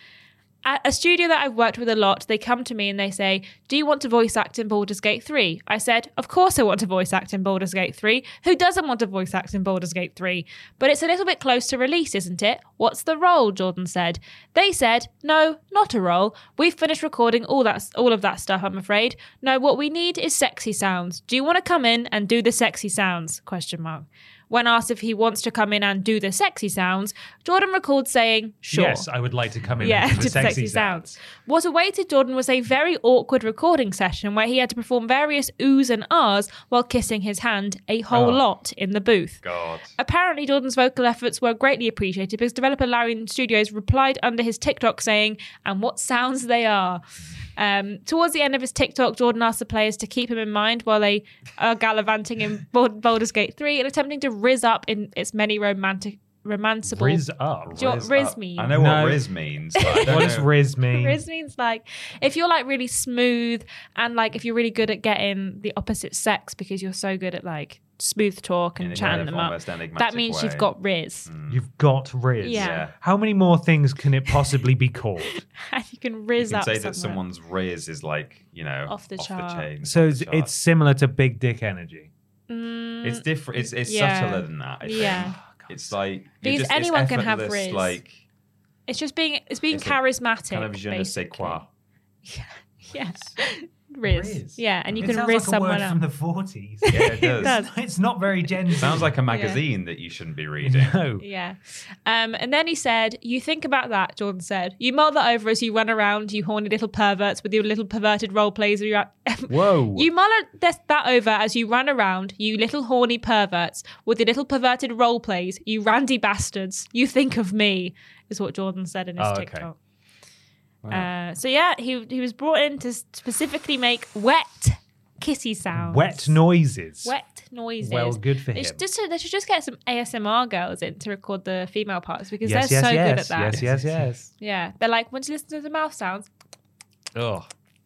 A studio that I've worked with a lot, they come to me and they say, Do you want to voice act in Baldur's Gate 3? I said, Of course I want to voice act in Baldur's Gate 3. Who doesn't want to voice act in Baldur's Gate 3? But it's a little bit close to release, isn't it? What's the role? Jordan said. They said, No, not a role. We've finished recording all that all of that stuff, I'm afraid. No, what we need is sexy sounds. Do you want to come in and do the sexy sounds? Question mark. When asked if he wants to come in and do the sexy sounds, Jordan recalled saying, Sure. Yes, I would like to come in. Yeah, and do the sexy, sounds. sounds. What awaited Jordan was a very awkward recording session where he had to perform various oohs and ahs while kissing his hand a whole Oh. lot in the booth. God. Apparently, Jordan's vocal efforts were greatly appreciated because developer Larry Larian Studios replied under his TikTok saying, and what sounds they are. Um, towards the end of his TikTok, Jordan asked the players to keep him in mind while they are gallivanting in Bald- Baldur's Gate 3 and attempting to riz up in its many romantic, romanceable. Riz up. Do you know what Riz Riz up. means? I know No. what Riz means. But I don't What does know. Riz mean? Riz means like if you're like really smooth and like if you're really good at getting the opposite sex because you're so good at like smooth talk In and a chatting of them up. almost enigmatic That means way. you've got Riz. You've got Riz. Yeah. Yeah. How many more things can it possibly be called? and you can Riz You can up say that someone. someone's Riz is like, you know, Off the off chart. the chain. So off it's, the chart. it's similar to big dick energy. Mm, it's different. It's it's yeah. subtler than that. I think. Yeah. It's like Because just- anyone can have Riz. Like It's just being it's being It's charismatic. kind of je ne sais quoi. Yeah. Riz. Riz. Yeah, and you It can sounds riz like a someone word from the 40s. Yeah, it does. does. it's not very Gen Z. Sounds like a magazine that you shouldn't be reading. No. Yeah. Um, and then he said, You think about that, Jordan said. You mull that over as you run around, you horny little perverts with your little perverted role plays. You're Whoa. You mull that over as you run around, you little horny perverts with your little perverted role plays, you randy bastards. You think of me, is what Jordan said in his Oh, okay. TikTok. Uh, so yeah, he he was brought in to specifically make wet kissy sounds. Wet noises. Wet noises. Well, good for They him. should, just, they should just get some ASMR girls in to record the female parts because yes, they're yes, so yes, good at that. Yes, yes, yes. Yeah, they're like, once you listen to the mouth sounds, Oh,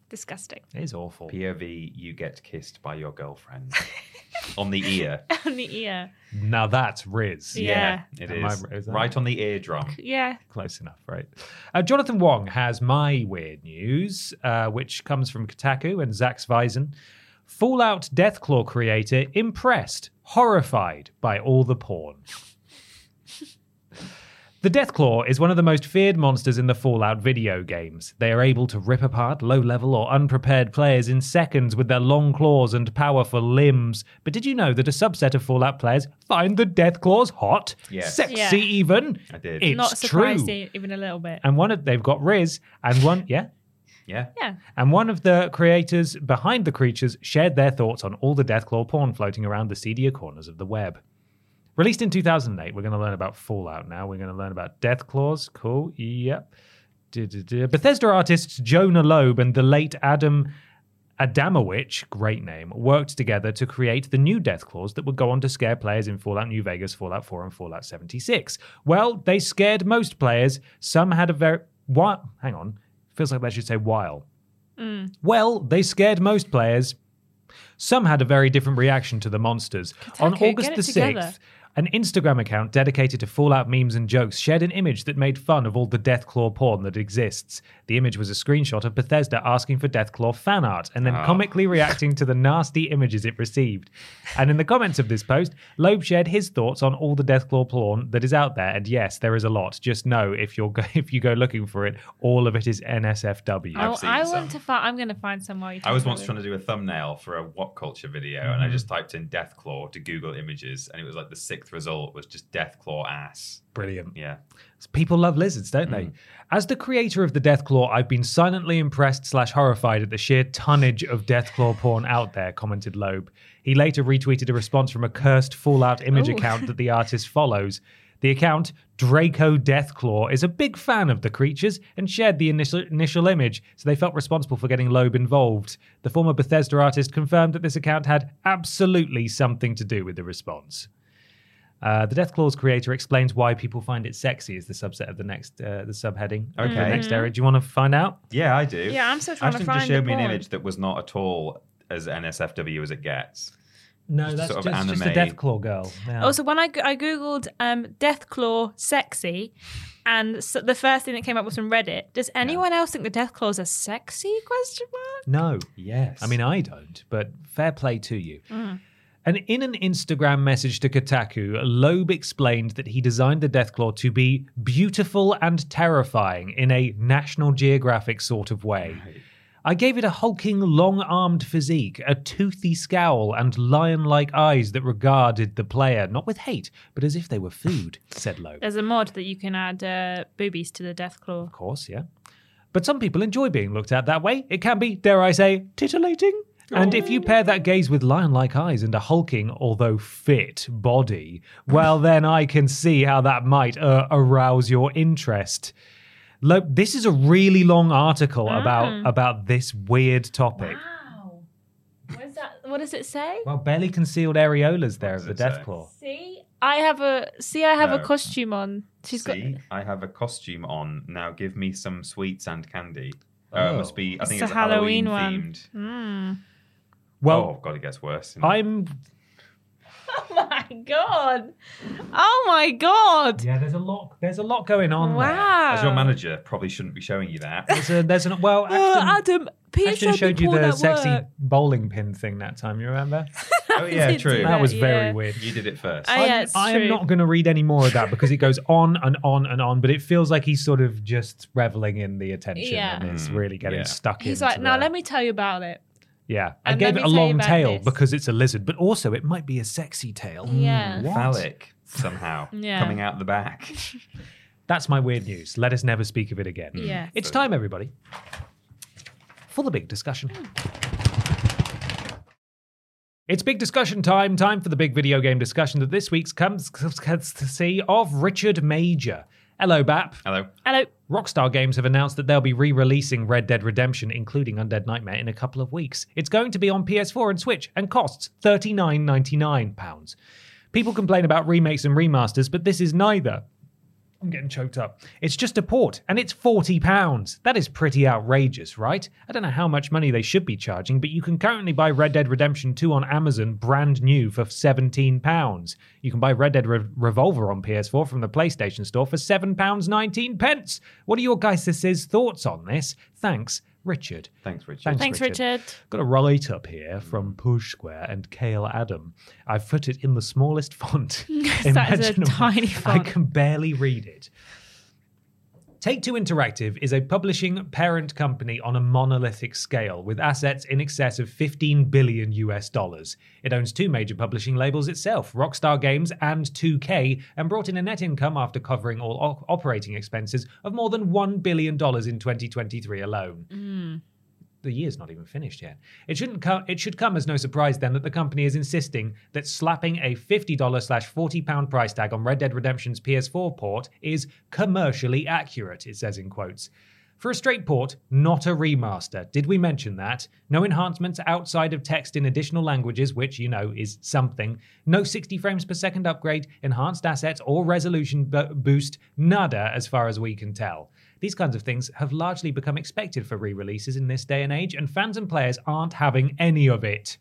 disgusting. it is awful. POV, you get kissed by your girlfriend on the ear. On the ear. Now that's Riz. Yeah. it Am I- is. is that- right on the eardrum. Yeah. Close enough, right? Uh, Jonathan Wong has my weird news, uh, which comes from Kotaku and Zack Zwiezen. Fallout Deathclaw creator impressed, horrified by all the porn. The Deathclaw is one of the most feared monsters in the Fallout video games. They are able to rip apart low level or unprepared players in seconds with their long claws and powerful limbs. But did you know that a subset of Fallout players find the Deathclaws hot? Yes. Sexy Yeah. even? I did. It's Not surprised true. e- even a little bit. And one of they've got Riz and one yeah. Yeah. yeah. And one of the creators behind the creatures shared their thoughts on all the Deathclaw porn floating around the seedier corners of the web. Released in 2008, we're going to learn about Fallout now. We're going to learn about Death Deathclaws. Cool. Yep. Du-du-du. Bethesda artists Jonah Lobe and the late Adam Adamowicz, great name, worked together to create the new death Deathclaws that would go on to scare players in Fallout New Vegas, Fallout 4, and Fallout 76. Well, they scared most players. Some had a very. What? Hang on. Feels like they should say while. Well, they scared most players. Some had a very different reaction to the monsters. On August the together. 6th, an Instagram account dedicated to Fallout memes and jokes shared an image that made fun of all the Deathclaw porn that exists. The image was a screenshot of Bethesda asking for Deathclaw fan art and then ah. comically reacting to the nasty images it received. And in the comments of this post, Lobe shared his thoughts on all the Deathclaw porn that is out there. And yes, there is a lot. Just know if you're go- if you go looking for it, all of it is NSFW. Oh, I some. want to find. I'm going to find some while you. I was once trying to do a thumbnail for a What Culture video, and I mm-hmm. just typed in Deathclaw to Google images, and it was like the sixth result was just Deathclaw ass. Brilliant. Yeah. People love lizards, don't they? Mm. As the creator of the Deathclaw, I've been silently impressed slash horrified at the sheer tonnage of Deathclaw porn out there, commented Lobe. He later retweeted a response from a cursed Fallout image Ooh. account that the artist follows. The account, Draco Deathclaw, is a big fan of the creatures and shared the initial, initial image, so they felt responsible for getting Lobe involved. The former Bethesda artist confirmed that this account had absolutely something to do with the response. Uh, the Deathclaws creator explains why people find it sexy is the subset of the next uh, the subheading. of The Okay. next area. Do you want to find out? Yeah, I do. Yeah, I'm still trying to Ashton find just showed the me an porn. image that was not at all as NSFW as it gets. No, Just that's sort just, of just a anime. Deathclaw girl. Yeah. Also, when I, go- I googled um, Deathclaw sexy, and so the first thing that came up was from Reddit. Does anyone else think the Deathclaws are sexy? Question mark. no. Yes. I mean, I don't, but fair play to you. And in an Instagram message to Kotaku, Lobe explained that he designed the Deathclaw to be beautiful and terrifying in a National Geographic sort of way. I gave it a hulking, long armed physique, a toothy scowl, and lion like eyes that regarded the player, not with hate, but as if they were food, said Lobe. There's a mod that you can add uh, boobies to the Deathclaw. Of course, yeah. But some people enjoy being looked at that way. It can be, dare I say, titillating. And if you pair that gaze with lion like eyes and a hulking, although fit, body, well, then I can see how that might uh, arouse your interest. Lo- this is a really long article about mm. about this weird topic. Wow. What is that? What does it say? Well, barely concealed areolas there of the death say? Deathclaw. See, I have a see. I have a costume on. She's See, got. I have a costume on. Now give me some sweets and candy. Uh, oh, it must be. I think It's it's, a Halloween Halloween, one. themed. Hmm. Well, oh god, it gets worse. I'm. Oh my god! Oh my god! Yeah, there's a lot. There's a lot going on. there. Wow. As your manager, probably shouldn't be showing you that. There's a, there's an well. Oh, Ashton, Adam, Peter Ashton showed, showed me you porn the at sexy work. bowling pin thing that time. You remember? Oh, yeah, did do true. That was yeah. very weird. You did it first. Oh, I'm- it's I am true. not going to read any more of that because it goes on and on and on, but it feels like he's sort of just reveling in the attention Yeah. and it's Mm, really getting yeah. stuck in. He's like, now let me tell you about it. Yeah, I and gave let it a tell you long about tail this. because it's a lizard, but also it might be a sexy tail. Yeah. Hmm, what? Phallic somehow Yeah. coming out the back. That's my weird news. Let us never speak of it again. Yeah. Hmm. It's time, everybody, for the big discussion. Hmm. It's big discussion time. Time for the big video game discussion that this week's comes courtesy of Richard Major. Hello, Bap. Hello. Hello. Rockstar Games have announced that they'll be re releasing Red Dead Redemption, including Undead Nightmare, in a couple of weeks. It's going to be on PS4 and Switch and costs £39.99. People complain about remakes and remasters, but this is neither. I'm getting choked up. It's just a port, and it's £40. That is pretty outrageous, right? I don't know how much money they should be charging, but you can currently buy Red Dead Redemption 2 on Amazon brand new for £17. You can buy Red Dead Re- Revolver on PS4 from the PlayStation Store for £7.19. pence. What are your guys' thoughts on this? Thanks, Richard. Thanks, Richard. Thanks, Thanks, Richard. Richard. Got a write up here from mm. Push Square and Kale Adam. I've put it in the smallest font. That is a tiny font. I can barely read it. Take Two Interactive is a publishing parent company on a monolithic scale with assets in excess of 15 billion US dollars. It owns two major publishing labels itself, Rockstar Games and 2K, and brought in a net income after covering all op- operating expenses of more than $1 billion in 2023 alone mm. The year's not even finished yet. It shouldn't come. It should come as no surprise then that the company is insisting that slapping a fifty dollars slash forty pound price tag on Red Dead Redemption's PS4 port is commercially accurate. It says in quotes. For a straight port, not a remaster. Did we mention that? No enhancements outside of text in additional languages, which, you know, is something. No 60 frames per second upgrade, enhanced assets, or resolution bo- boost. Nada, as far as we can tell. These kinds of things have largely become expected for re releases in this day and age, and fans and players aren't having any of it.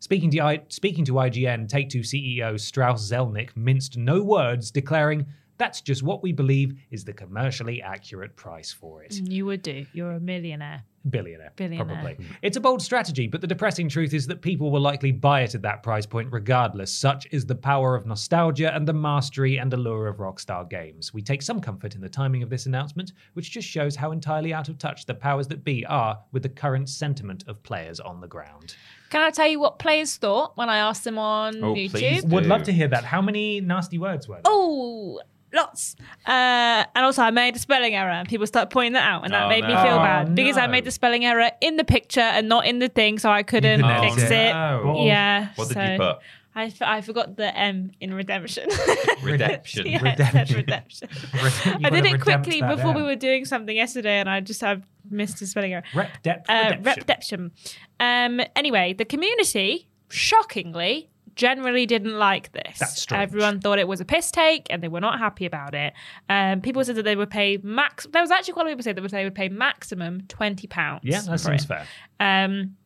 Speaking to, I, speaking to IGN, Take Two CEO Strauss Zelnick minced no words, declaring, That's just what we believe is the commercially accurate price for it. Mm, you would do. You're a millionaire. Billionaire, Billionaire. probably. It's a bold strategy, but the depressing truth is that people will likely buy it at that price point regardless. Such is the power of nostalgia and the mastery and allure of Rockstar Games. We take some comfort in the timing of this announcement, which just shows how entirely out of touch the powers that be are with the current sentiment of players on the ground. Can I tell you what players thought when I asked them on Oh, YouTube? please. Would love to hear that. How many nasty words were there? Oh, lots. Uh, and also, I made a spelling error, and people started pointing that out, and that Oh, made me no. feel Oh, bad because I made the spelling error in the picture and not in the thing, so I couldn't couldn't fix edit it. it. Oh. Yeah. What did so you put? I, f- I forgot the M in redemption. Redemption. yeah, Redemption. redemption. You I did it quickly that before we were doing something yesterday, and I just have missed a spelling error. Rep depth Uh, redemption. redemption. Um, anyway, the community, shockingly, generally didn't like this. That's strange. Everyone thought it was a piss take, and they were not happy about it. Um, people said that they would pay max. There was actually quite a lot of people said that they would pay maximum twenty pounds. yeah, that seems fair. Um,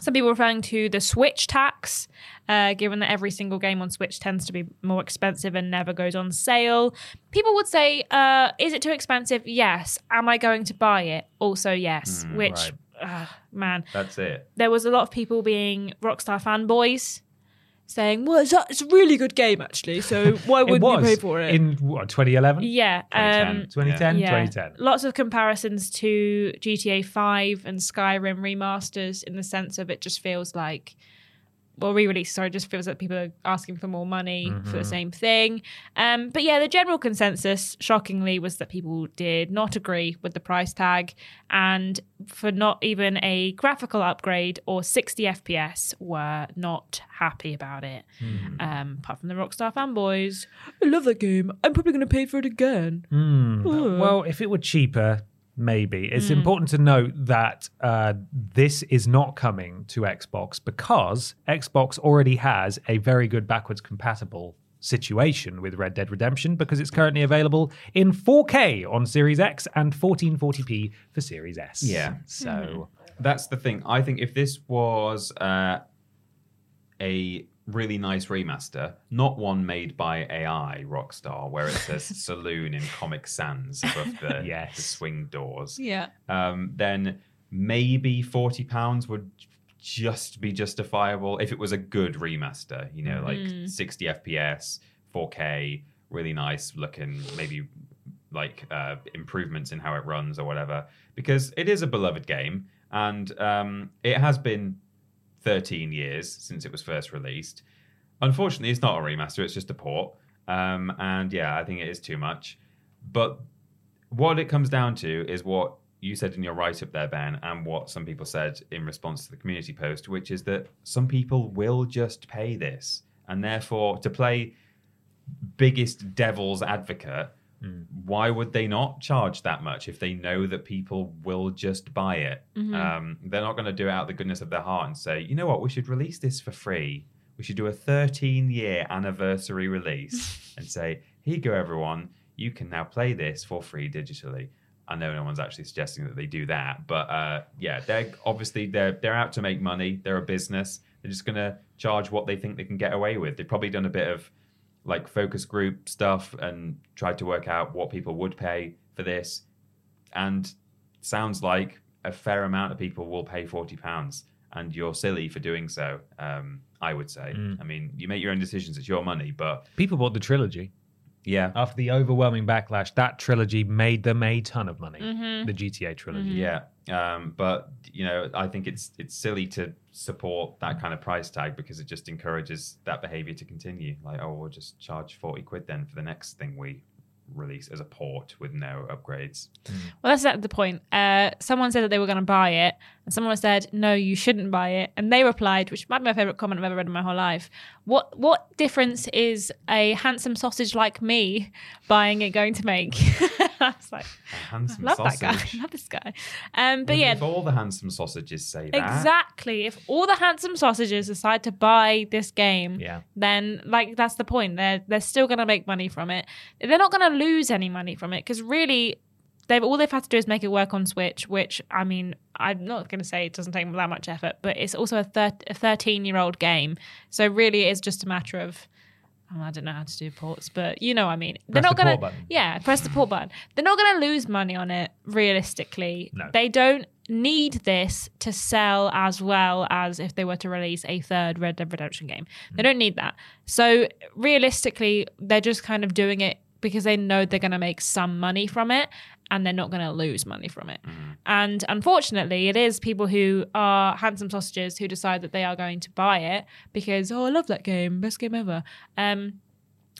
some people referring to the Switch tax, uh, given that every single game on Switch tends to be more expensive and never goes on sale. People would say, uh, "Is it too expensive?" Yes. Am I going to buy it? Also, yes. Hmm, Which, uh, man, That's it. there was a lot of people being Rockstar fanboys, saying, "Well, it's a, it's a really good game, actually. So why wouldn't you pay for it?" in what 2011, yeah. 2010. Um, 2010, yeah. 2010. Lots of comparisons to GTA 5 and Skyrim remasters in the sense of it just feels like, well, re release, sorry, it just feels like people are asking for more money for the same thing. Um, but yeah, the general consensus, shockingly, was that people did not agree with the price tag and for not even a graphical upgrade or 60 FPS were not happy about it. Um, apart from the Rockstar fanboys. I love that game. I'm probably going to pay for it again. Hmm. Well, if it were cheaper, maybe. It's important to note that uh, this is not coming to Xbox because Xbox already has a very good backwards compatible situation with Red Dead Redemption because it's currently available in 4K on Series X and 1440p for Series S. Yeah. So That's the thing. I think if this was uh, a really nice remaster, not one made by AI Rockstar, where it says saloon in Comic Sans above the, Yes. the swing doors, Yeah. um, then maybe forty pounds would just be justifiable if it was a good remaster, you know, like 60 FPS, 4K, really nice looking, maybe like uh, improvements in how it runs or whatever, because it is a beloved game and um, it has been 13 years since it was first released. Unfortunately, it's not a remaster; it's just a port. Um, and yeah, I think it is too much. But what it comes down to is what you said in your write up there, Ben, and what some people said in response to the community post, which is that some people will just pay this. And therefore, to play biggest devil's advocate, why would they not charge that much if they know that people will just buy it? Um, they're not going to do it out of the goodness of their heart and say, you know what, we should release this for free. We should do a 13 year anniversary release and say, here you go, everyone. You can now play this for free digitally. I know no one's actually suggesting that they do that, but uh, yeah, they're obviously they're they're out to make money. They're a business. They're just gonna charge what they think they can get away with. They've probably done a bit of like focus group stuff and tried to work out what people would pay for this, and sounds like a fair amount of people will pay forty pounds, and you're silly for doing so. Um, I would say. I mean, you make your own decisions. It's your money, but People bought the trilogy. yeah, After the overwhelming backlash, that trilogy made them a ton of money. The GTA trilogy. Yeah, um, but you know, I think it's it's silly to support that kind of price tag because it just encourages that behavior to continue. Like, oh, we'll just charge forty quid then for the next thing we release as a port with no upgrades. Well, that's at the point. Uh, someone said that they were going to buy it, and someone said, "No, you shouldn't buy it." And they replied, which might be my favorite comment I've ever read in my whole life. What what difference is a handsome sausage like me buying it going to make? I was like, handsome love sausage. that guy, I love this guy. Um, but Even yeah, if all the handsome sausages say that, Exactly. If all the handsome sausages decide to buy this game, Yeah. then like that's the point. They're they're still going to make money from it. They're not going to lose any money from it because really, they've all they've had to do is make it work on Switch. Which I mean, I'm not going to say it doesn't take that much effort, but it's also a, thir- a 13 year old game. So really, it's just a matter of. I don't know how to do ports, but you know what I mean. They're Press not the gonna, port button. yeah, press the port button. They're not gonna lose money on it realistically. No. They don't need this to sell as well as if they were to release a third Red Dead Redemption game. They mm. don't need that. So realistically, they're just kind of doing it because they know they're going to make some money from it and they're not going to lose money from it. And unfortunately, it is people who are handsome sausages who decide that they are going to buy it because, oh, I love that game, best game ever. Um,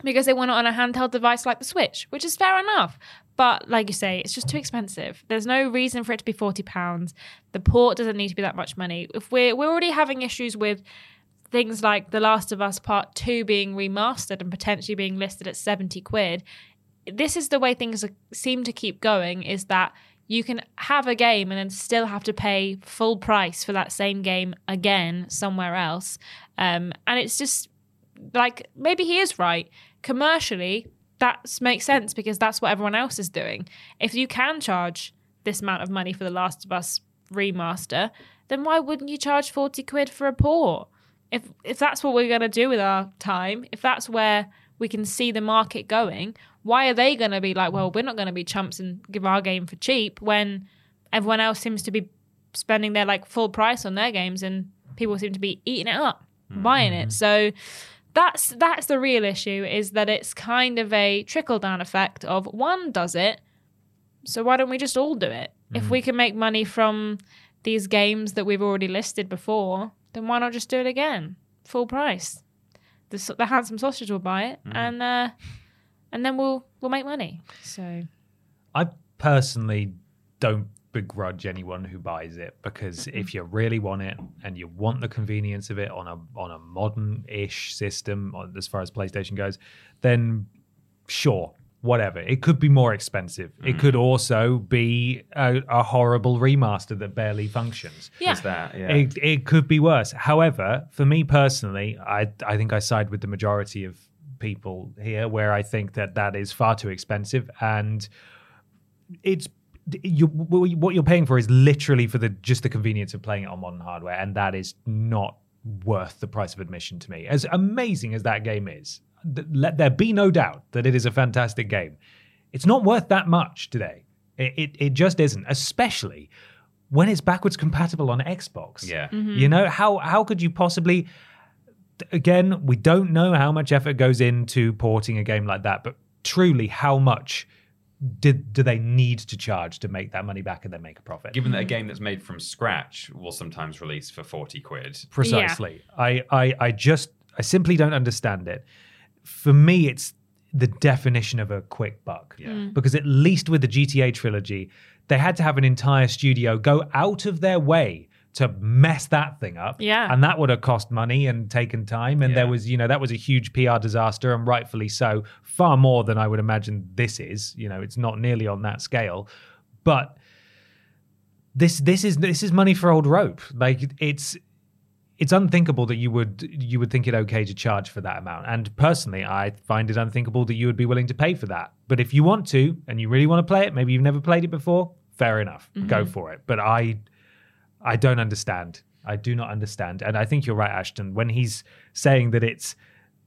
because they want it on a handheld device like the Switch, which is fair enough. But like you say, it's just too expensive. There's no reason for it to be forty pounds. The port doesn't need to be that much money. If we're we're already having issues with things like The Last of Us Part Two being remastered and potentially being listed at seventy quid, this is the way things seem to keep going. Is that you can have a game and then still have to pay full price for that same game again somewhere else, um, and it's just like maybe he is right. Commercially that makes sense because that's what everyone else is doing. If you can charge this amount of money for the last of us remaster then why wouldn't you charge 40 quid for a port if if that's what we're going to do with our time if that's where we can see the market going why are they going to be like well we're not going to be chumps and give our game for cheap when everyone else seems to be spending their like full price on their games and people seem to be eating it up mm-hmm. buying it? So that's that's the real issue is that it's kind of a trickle down effect of one does it? So why don't we just all do it? If mm-hmm. we can make money from these games that we've already listed before then why not just do it again? Full price. The, the handsome sausage will buy it and uh and then we'll we'll make money. So I personally don't begrudge anyone who buys it because if you really want it and you want the convenience of it on a on a modern-ish system as far as PlayStation goes, then sure, whatever. It could be more expensive. It mm. could also be a, a horrible remaster that barely functions. yeah Is that yeah? It, it could be worse. However, for me personally, I I think I side with the majority of people here, where I think that that is far too expensive, and it's you what you're paying for is literally for the just the convenience of playing it on modern hardware, and that is not worth the price of admission to me. As amazing as that game is, th- let there be no doubt that it is a fantastic game. It's not worth that much today. It, it, it just isn't, especially when it's backwards compatible on Xbox. Yeah. Mm-hmm. You know, how how could you possibly again, we don't know how much effort goes into porting a game like that, but truly how much did do they need to charge to make that money back and then make a profit? Given that a mm-hmm. game that's made from scratch will sometimes release for 40 quid. Precisely. I, I I just I simply don't understand it. For me, it's the definition of a quick buck. Yeah. Mm. Because at least with the GTA trilogy, they had to have an entire studio go out of their way to mess that thing up. Yeah. And that would have cost money and taken time. And there was, you know, that was a huge PR disaster and rightfully so, far more than I would imagine this is. You know, it's not nearly on that scale. But this this is this is money for old rope. Like it's it's unthinkable that you would you would think it okay to charge for that amount. And personally, I find it unthinkable that you would be willing to pay for that. But if you want to and you really want to play it, maybe you've never played it before, fair enough. Go mm-hmm. for it. But I I don't understand. I do not understand. And I think you're right, Ashton, when he's saying that it's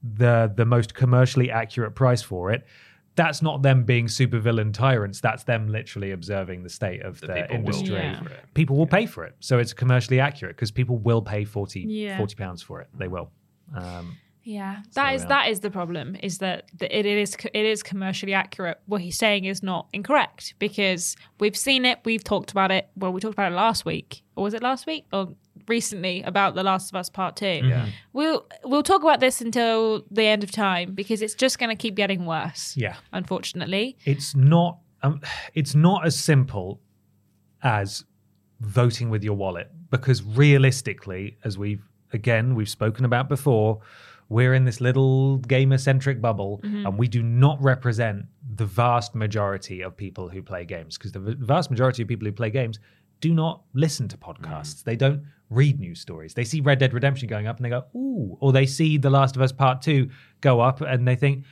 the the most commercially accurate price for it. That's not them being supervillain tyrants. That's them literally observing the state of That the people will industry pay for it. people will pay for it. So it's commercially accurate because people will pay 40, Yeah. 40 pounds for it. They will. Um, Yeah, that is yeah. that is the problem. Is that the, it is it is commercially accurate. What he's saying is not incorrect because we've seen it. We've talked about it. Well, we talked about it last week, or was it last week or recently about The Last of Us Part Two? Mm-hmm. We'll we'll talk about this until the end of time because it's just going to keep getting worse. yeah, unfortunately. it's not. Um, it's not as simple as voting with your wallet because realistically, as we've again we've spoken about before, we're in this little gamer centric bubble, and we do not represent the vast majority of people who play games because the v- vast majority of people who play games do not listen to podcasts. Mm. They don't read news stories. They see Red Dead Redemption going up and they go, ooh, or they see The Last of Us Part 2 go up and they think,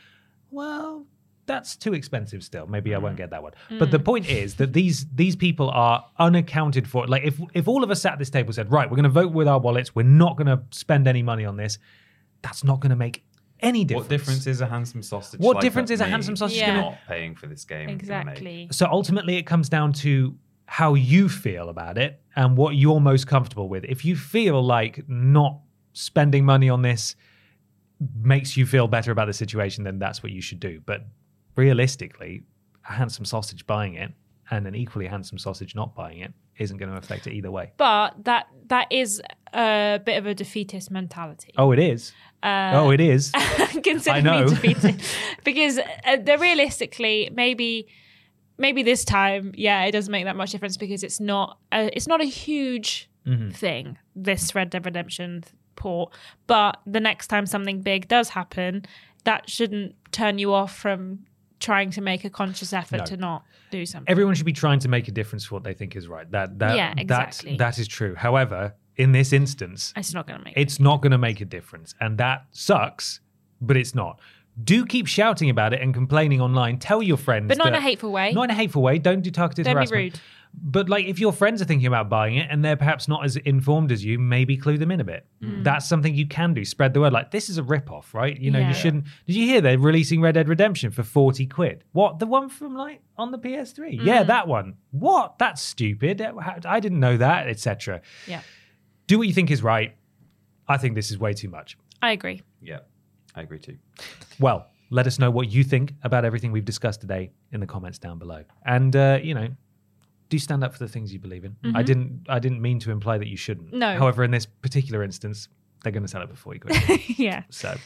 well, that's too expensive still. Maybe I won't mm. get that one. But the mm. point is that these these people are unaccounted for. Like if if all of us sat at this table and said, right, we're going to vote with our wallets, we're not going to spend any money on this, that's not going to make any difference. What difference is a handsome sausage? What like difference that is a handsome sausage Yeah. gonna- not paying for this game? gonna make? Exactly. So ultimately, it comes down to how you feel about it and what you're most comfortable with. If you feel like not spending money on this makes you feel better about the situation, then that's what you should do. But realistically, a handsome sausage buying it and an equally handsome sausage not buying it isn't going to affect it either way. But that that is a bit of a defeatist mentality. Oh, it is. oh, it is. consider me defeated because uh, they're realistically maybe maybe this time yeah it doesn't make that much difference because it's not a, it's not a huge Mm-hmm. thing this red dead redemption port but the next time something big does happen that shouldn't turn you off from trying to make a conscious effort No. to not do something Everyone should be trying to make a difference for what they think is right. That that Yeah, that- exactly. that is true. However, in this instance, it's not going to make it's not going to make a difference. And that sucks, but it's not. Do keep shouting about it and complaining online. Tell your friends. But not in a hateful way. Not in a hateful way. Don't do targeted Don't be rude. But like, if your friends are thinking about buying it and they're perhaps not as informed as you, maybe clue them in a bit. Mm. That's something you can do. Spread the word. Like, this is a rip-off, right? You know, Yeah. you shouldn't. Did you hear they're releasing Red Dead Redemption for forty quid? What? The one from like on the PS3? Mm. Yeah, that one. What? That's stupid. I didn't know that, etc. yeah Do what you think is right. I think this is way too much. i agree Yeah, I agree too. Well, let us know what you think about everything we've discussed today in the comments down below. And uh, you know, do stand up for the things you believe in. I didn't I didn't mean to imply that you shouldn't. Mm-hmm. No. However, in this particular instance, they're going to sell it for 40 quid. yeah so,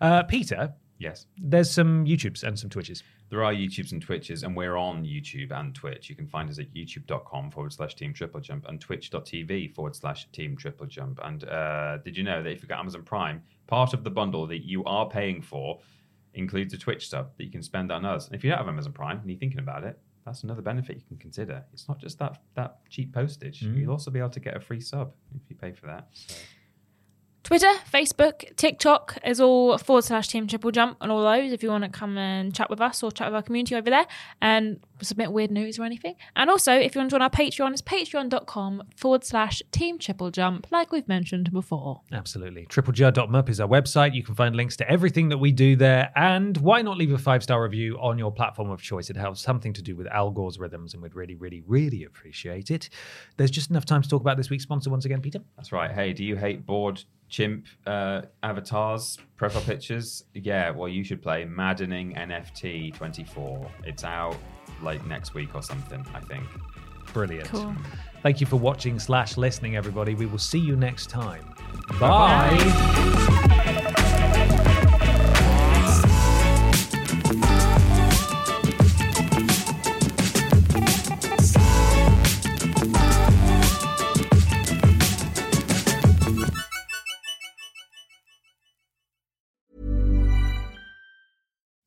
uh, Peter, Yes. there's some YouTubes and some Twitches. There are YouTubes and Twitches, and we're on YouTube and Twitch. You can find us at youtube.com forward slash team triple jump and twitch.tv forward slash team triple jump. And uh, did you know that if you've got Amazon Prime, part of the bundle that you are paying for includes a Twitch sub that you can spend on us. And if you don't have Amazon Prime and you're thinking about it, that's another benefit you can consider. It's not just that that cheap postage. You'll also be able to get a free sub if you pay for that. So. Twitter, Facebook, TikTok is all forward slash team triple jump on all those if you want to come and chat with us or chat with our community over there and submit weird news or anything. And also, if you want to join our Patreon, it's patreon.com forward slash team triple jump, like we've mentioned before. Absolutely. Triplej.mp is our website. You can find links to everything that we do there. And why not leave a five star review on your platform of choice? It has something to do with Al Gore's rhythms, and we'd really, really, really appreciate it. There's just enough time to talk about this week's sponsor once again, Peter. That's right. Hey, do you hate board chimp uh, avatars, profile pictures? Yeah, well, you should play Maddening NFT 24. It's out like next week or something, I think. Brilliant. Cool. Thank you for watching slash listening, everybody. We will see you next time. Bye.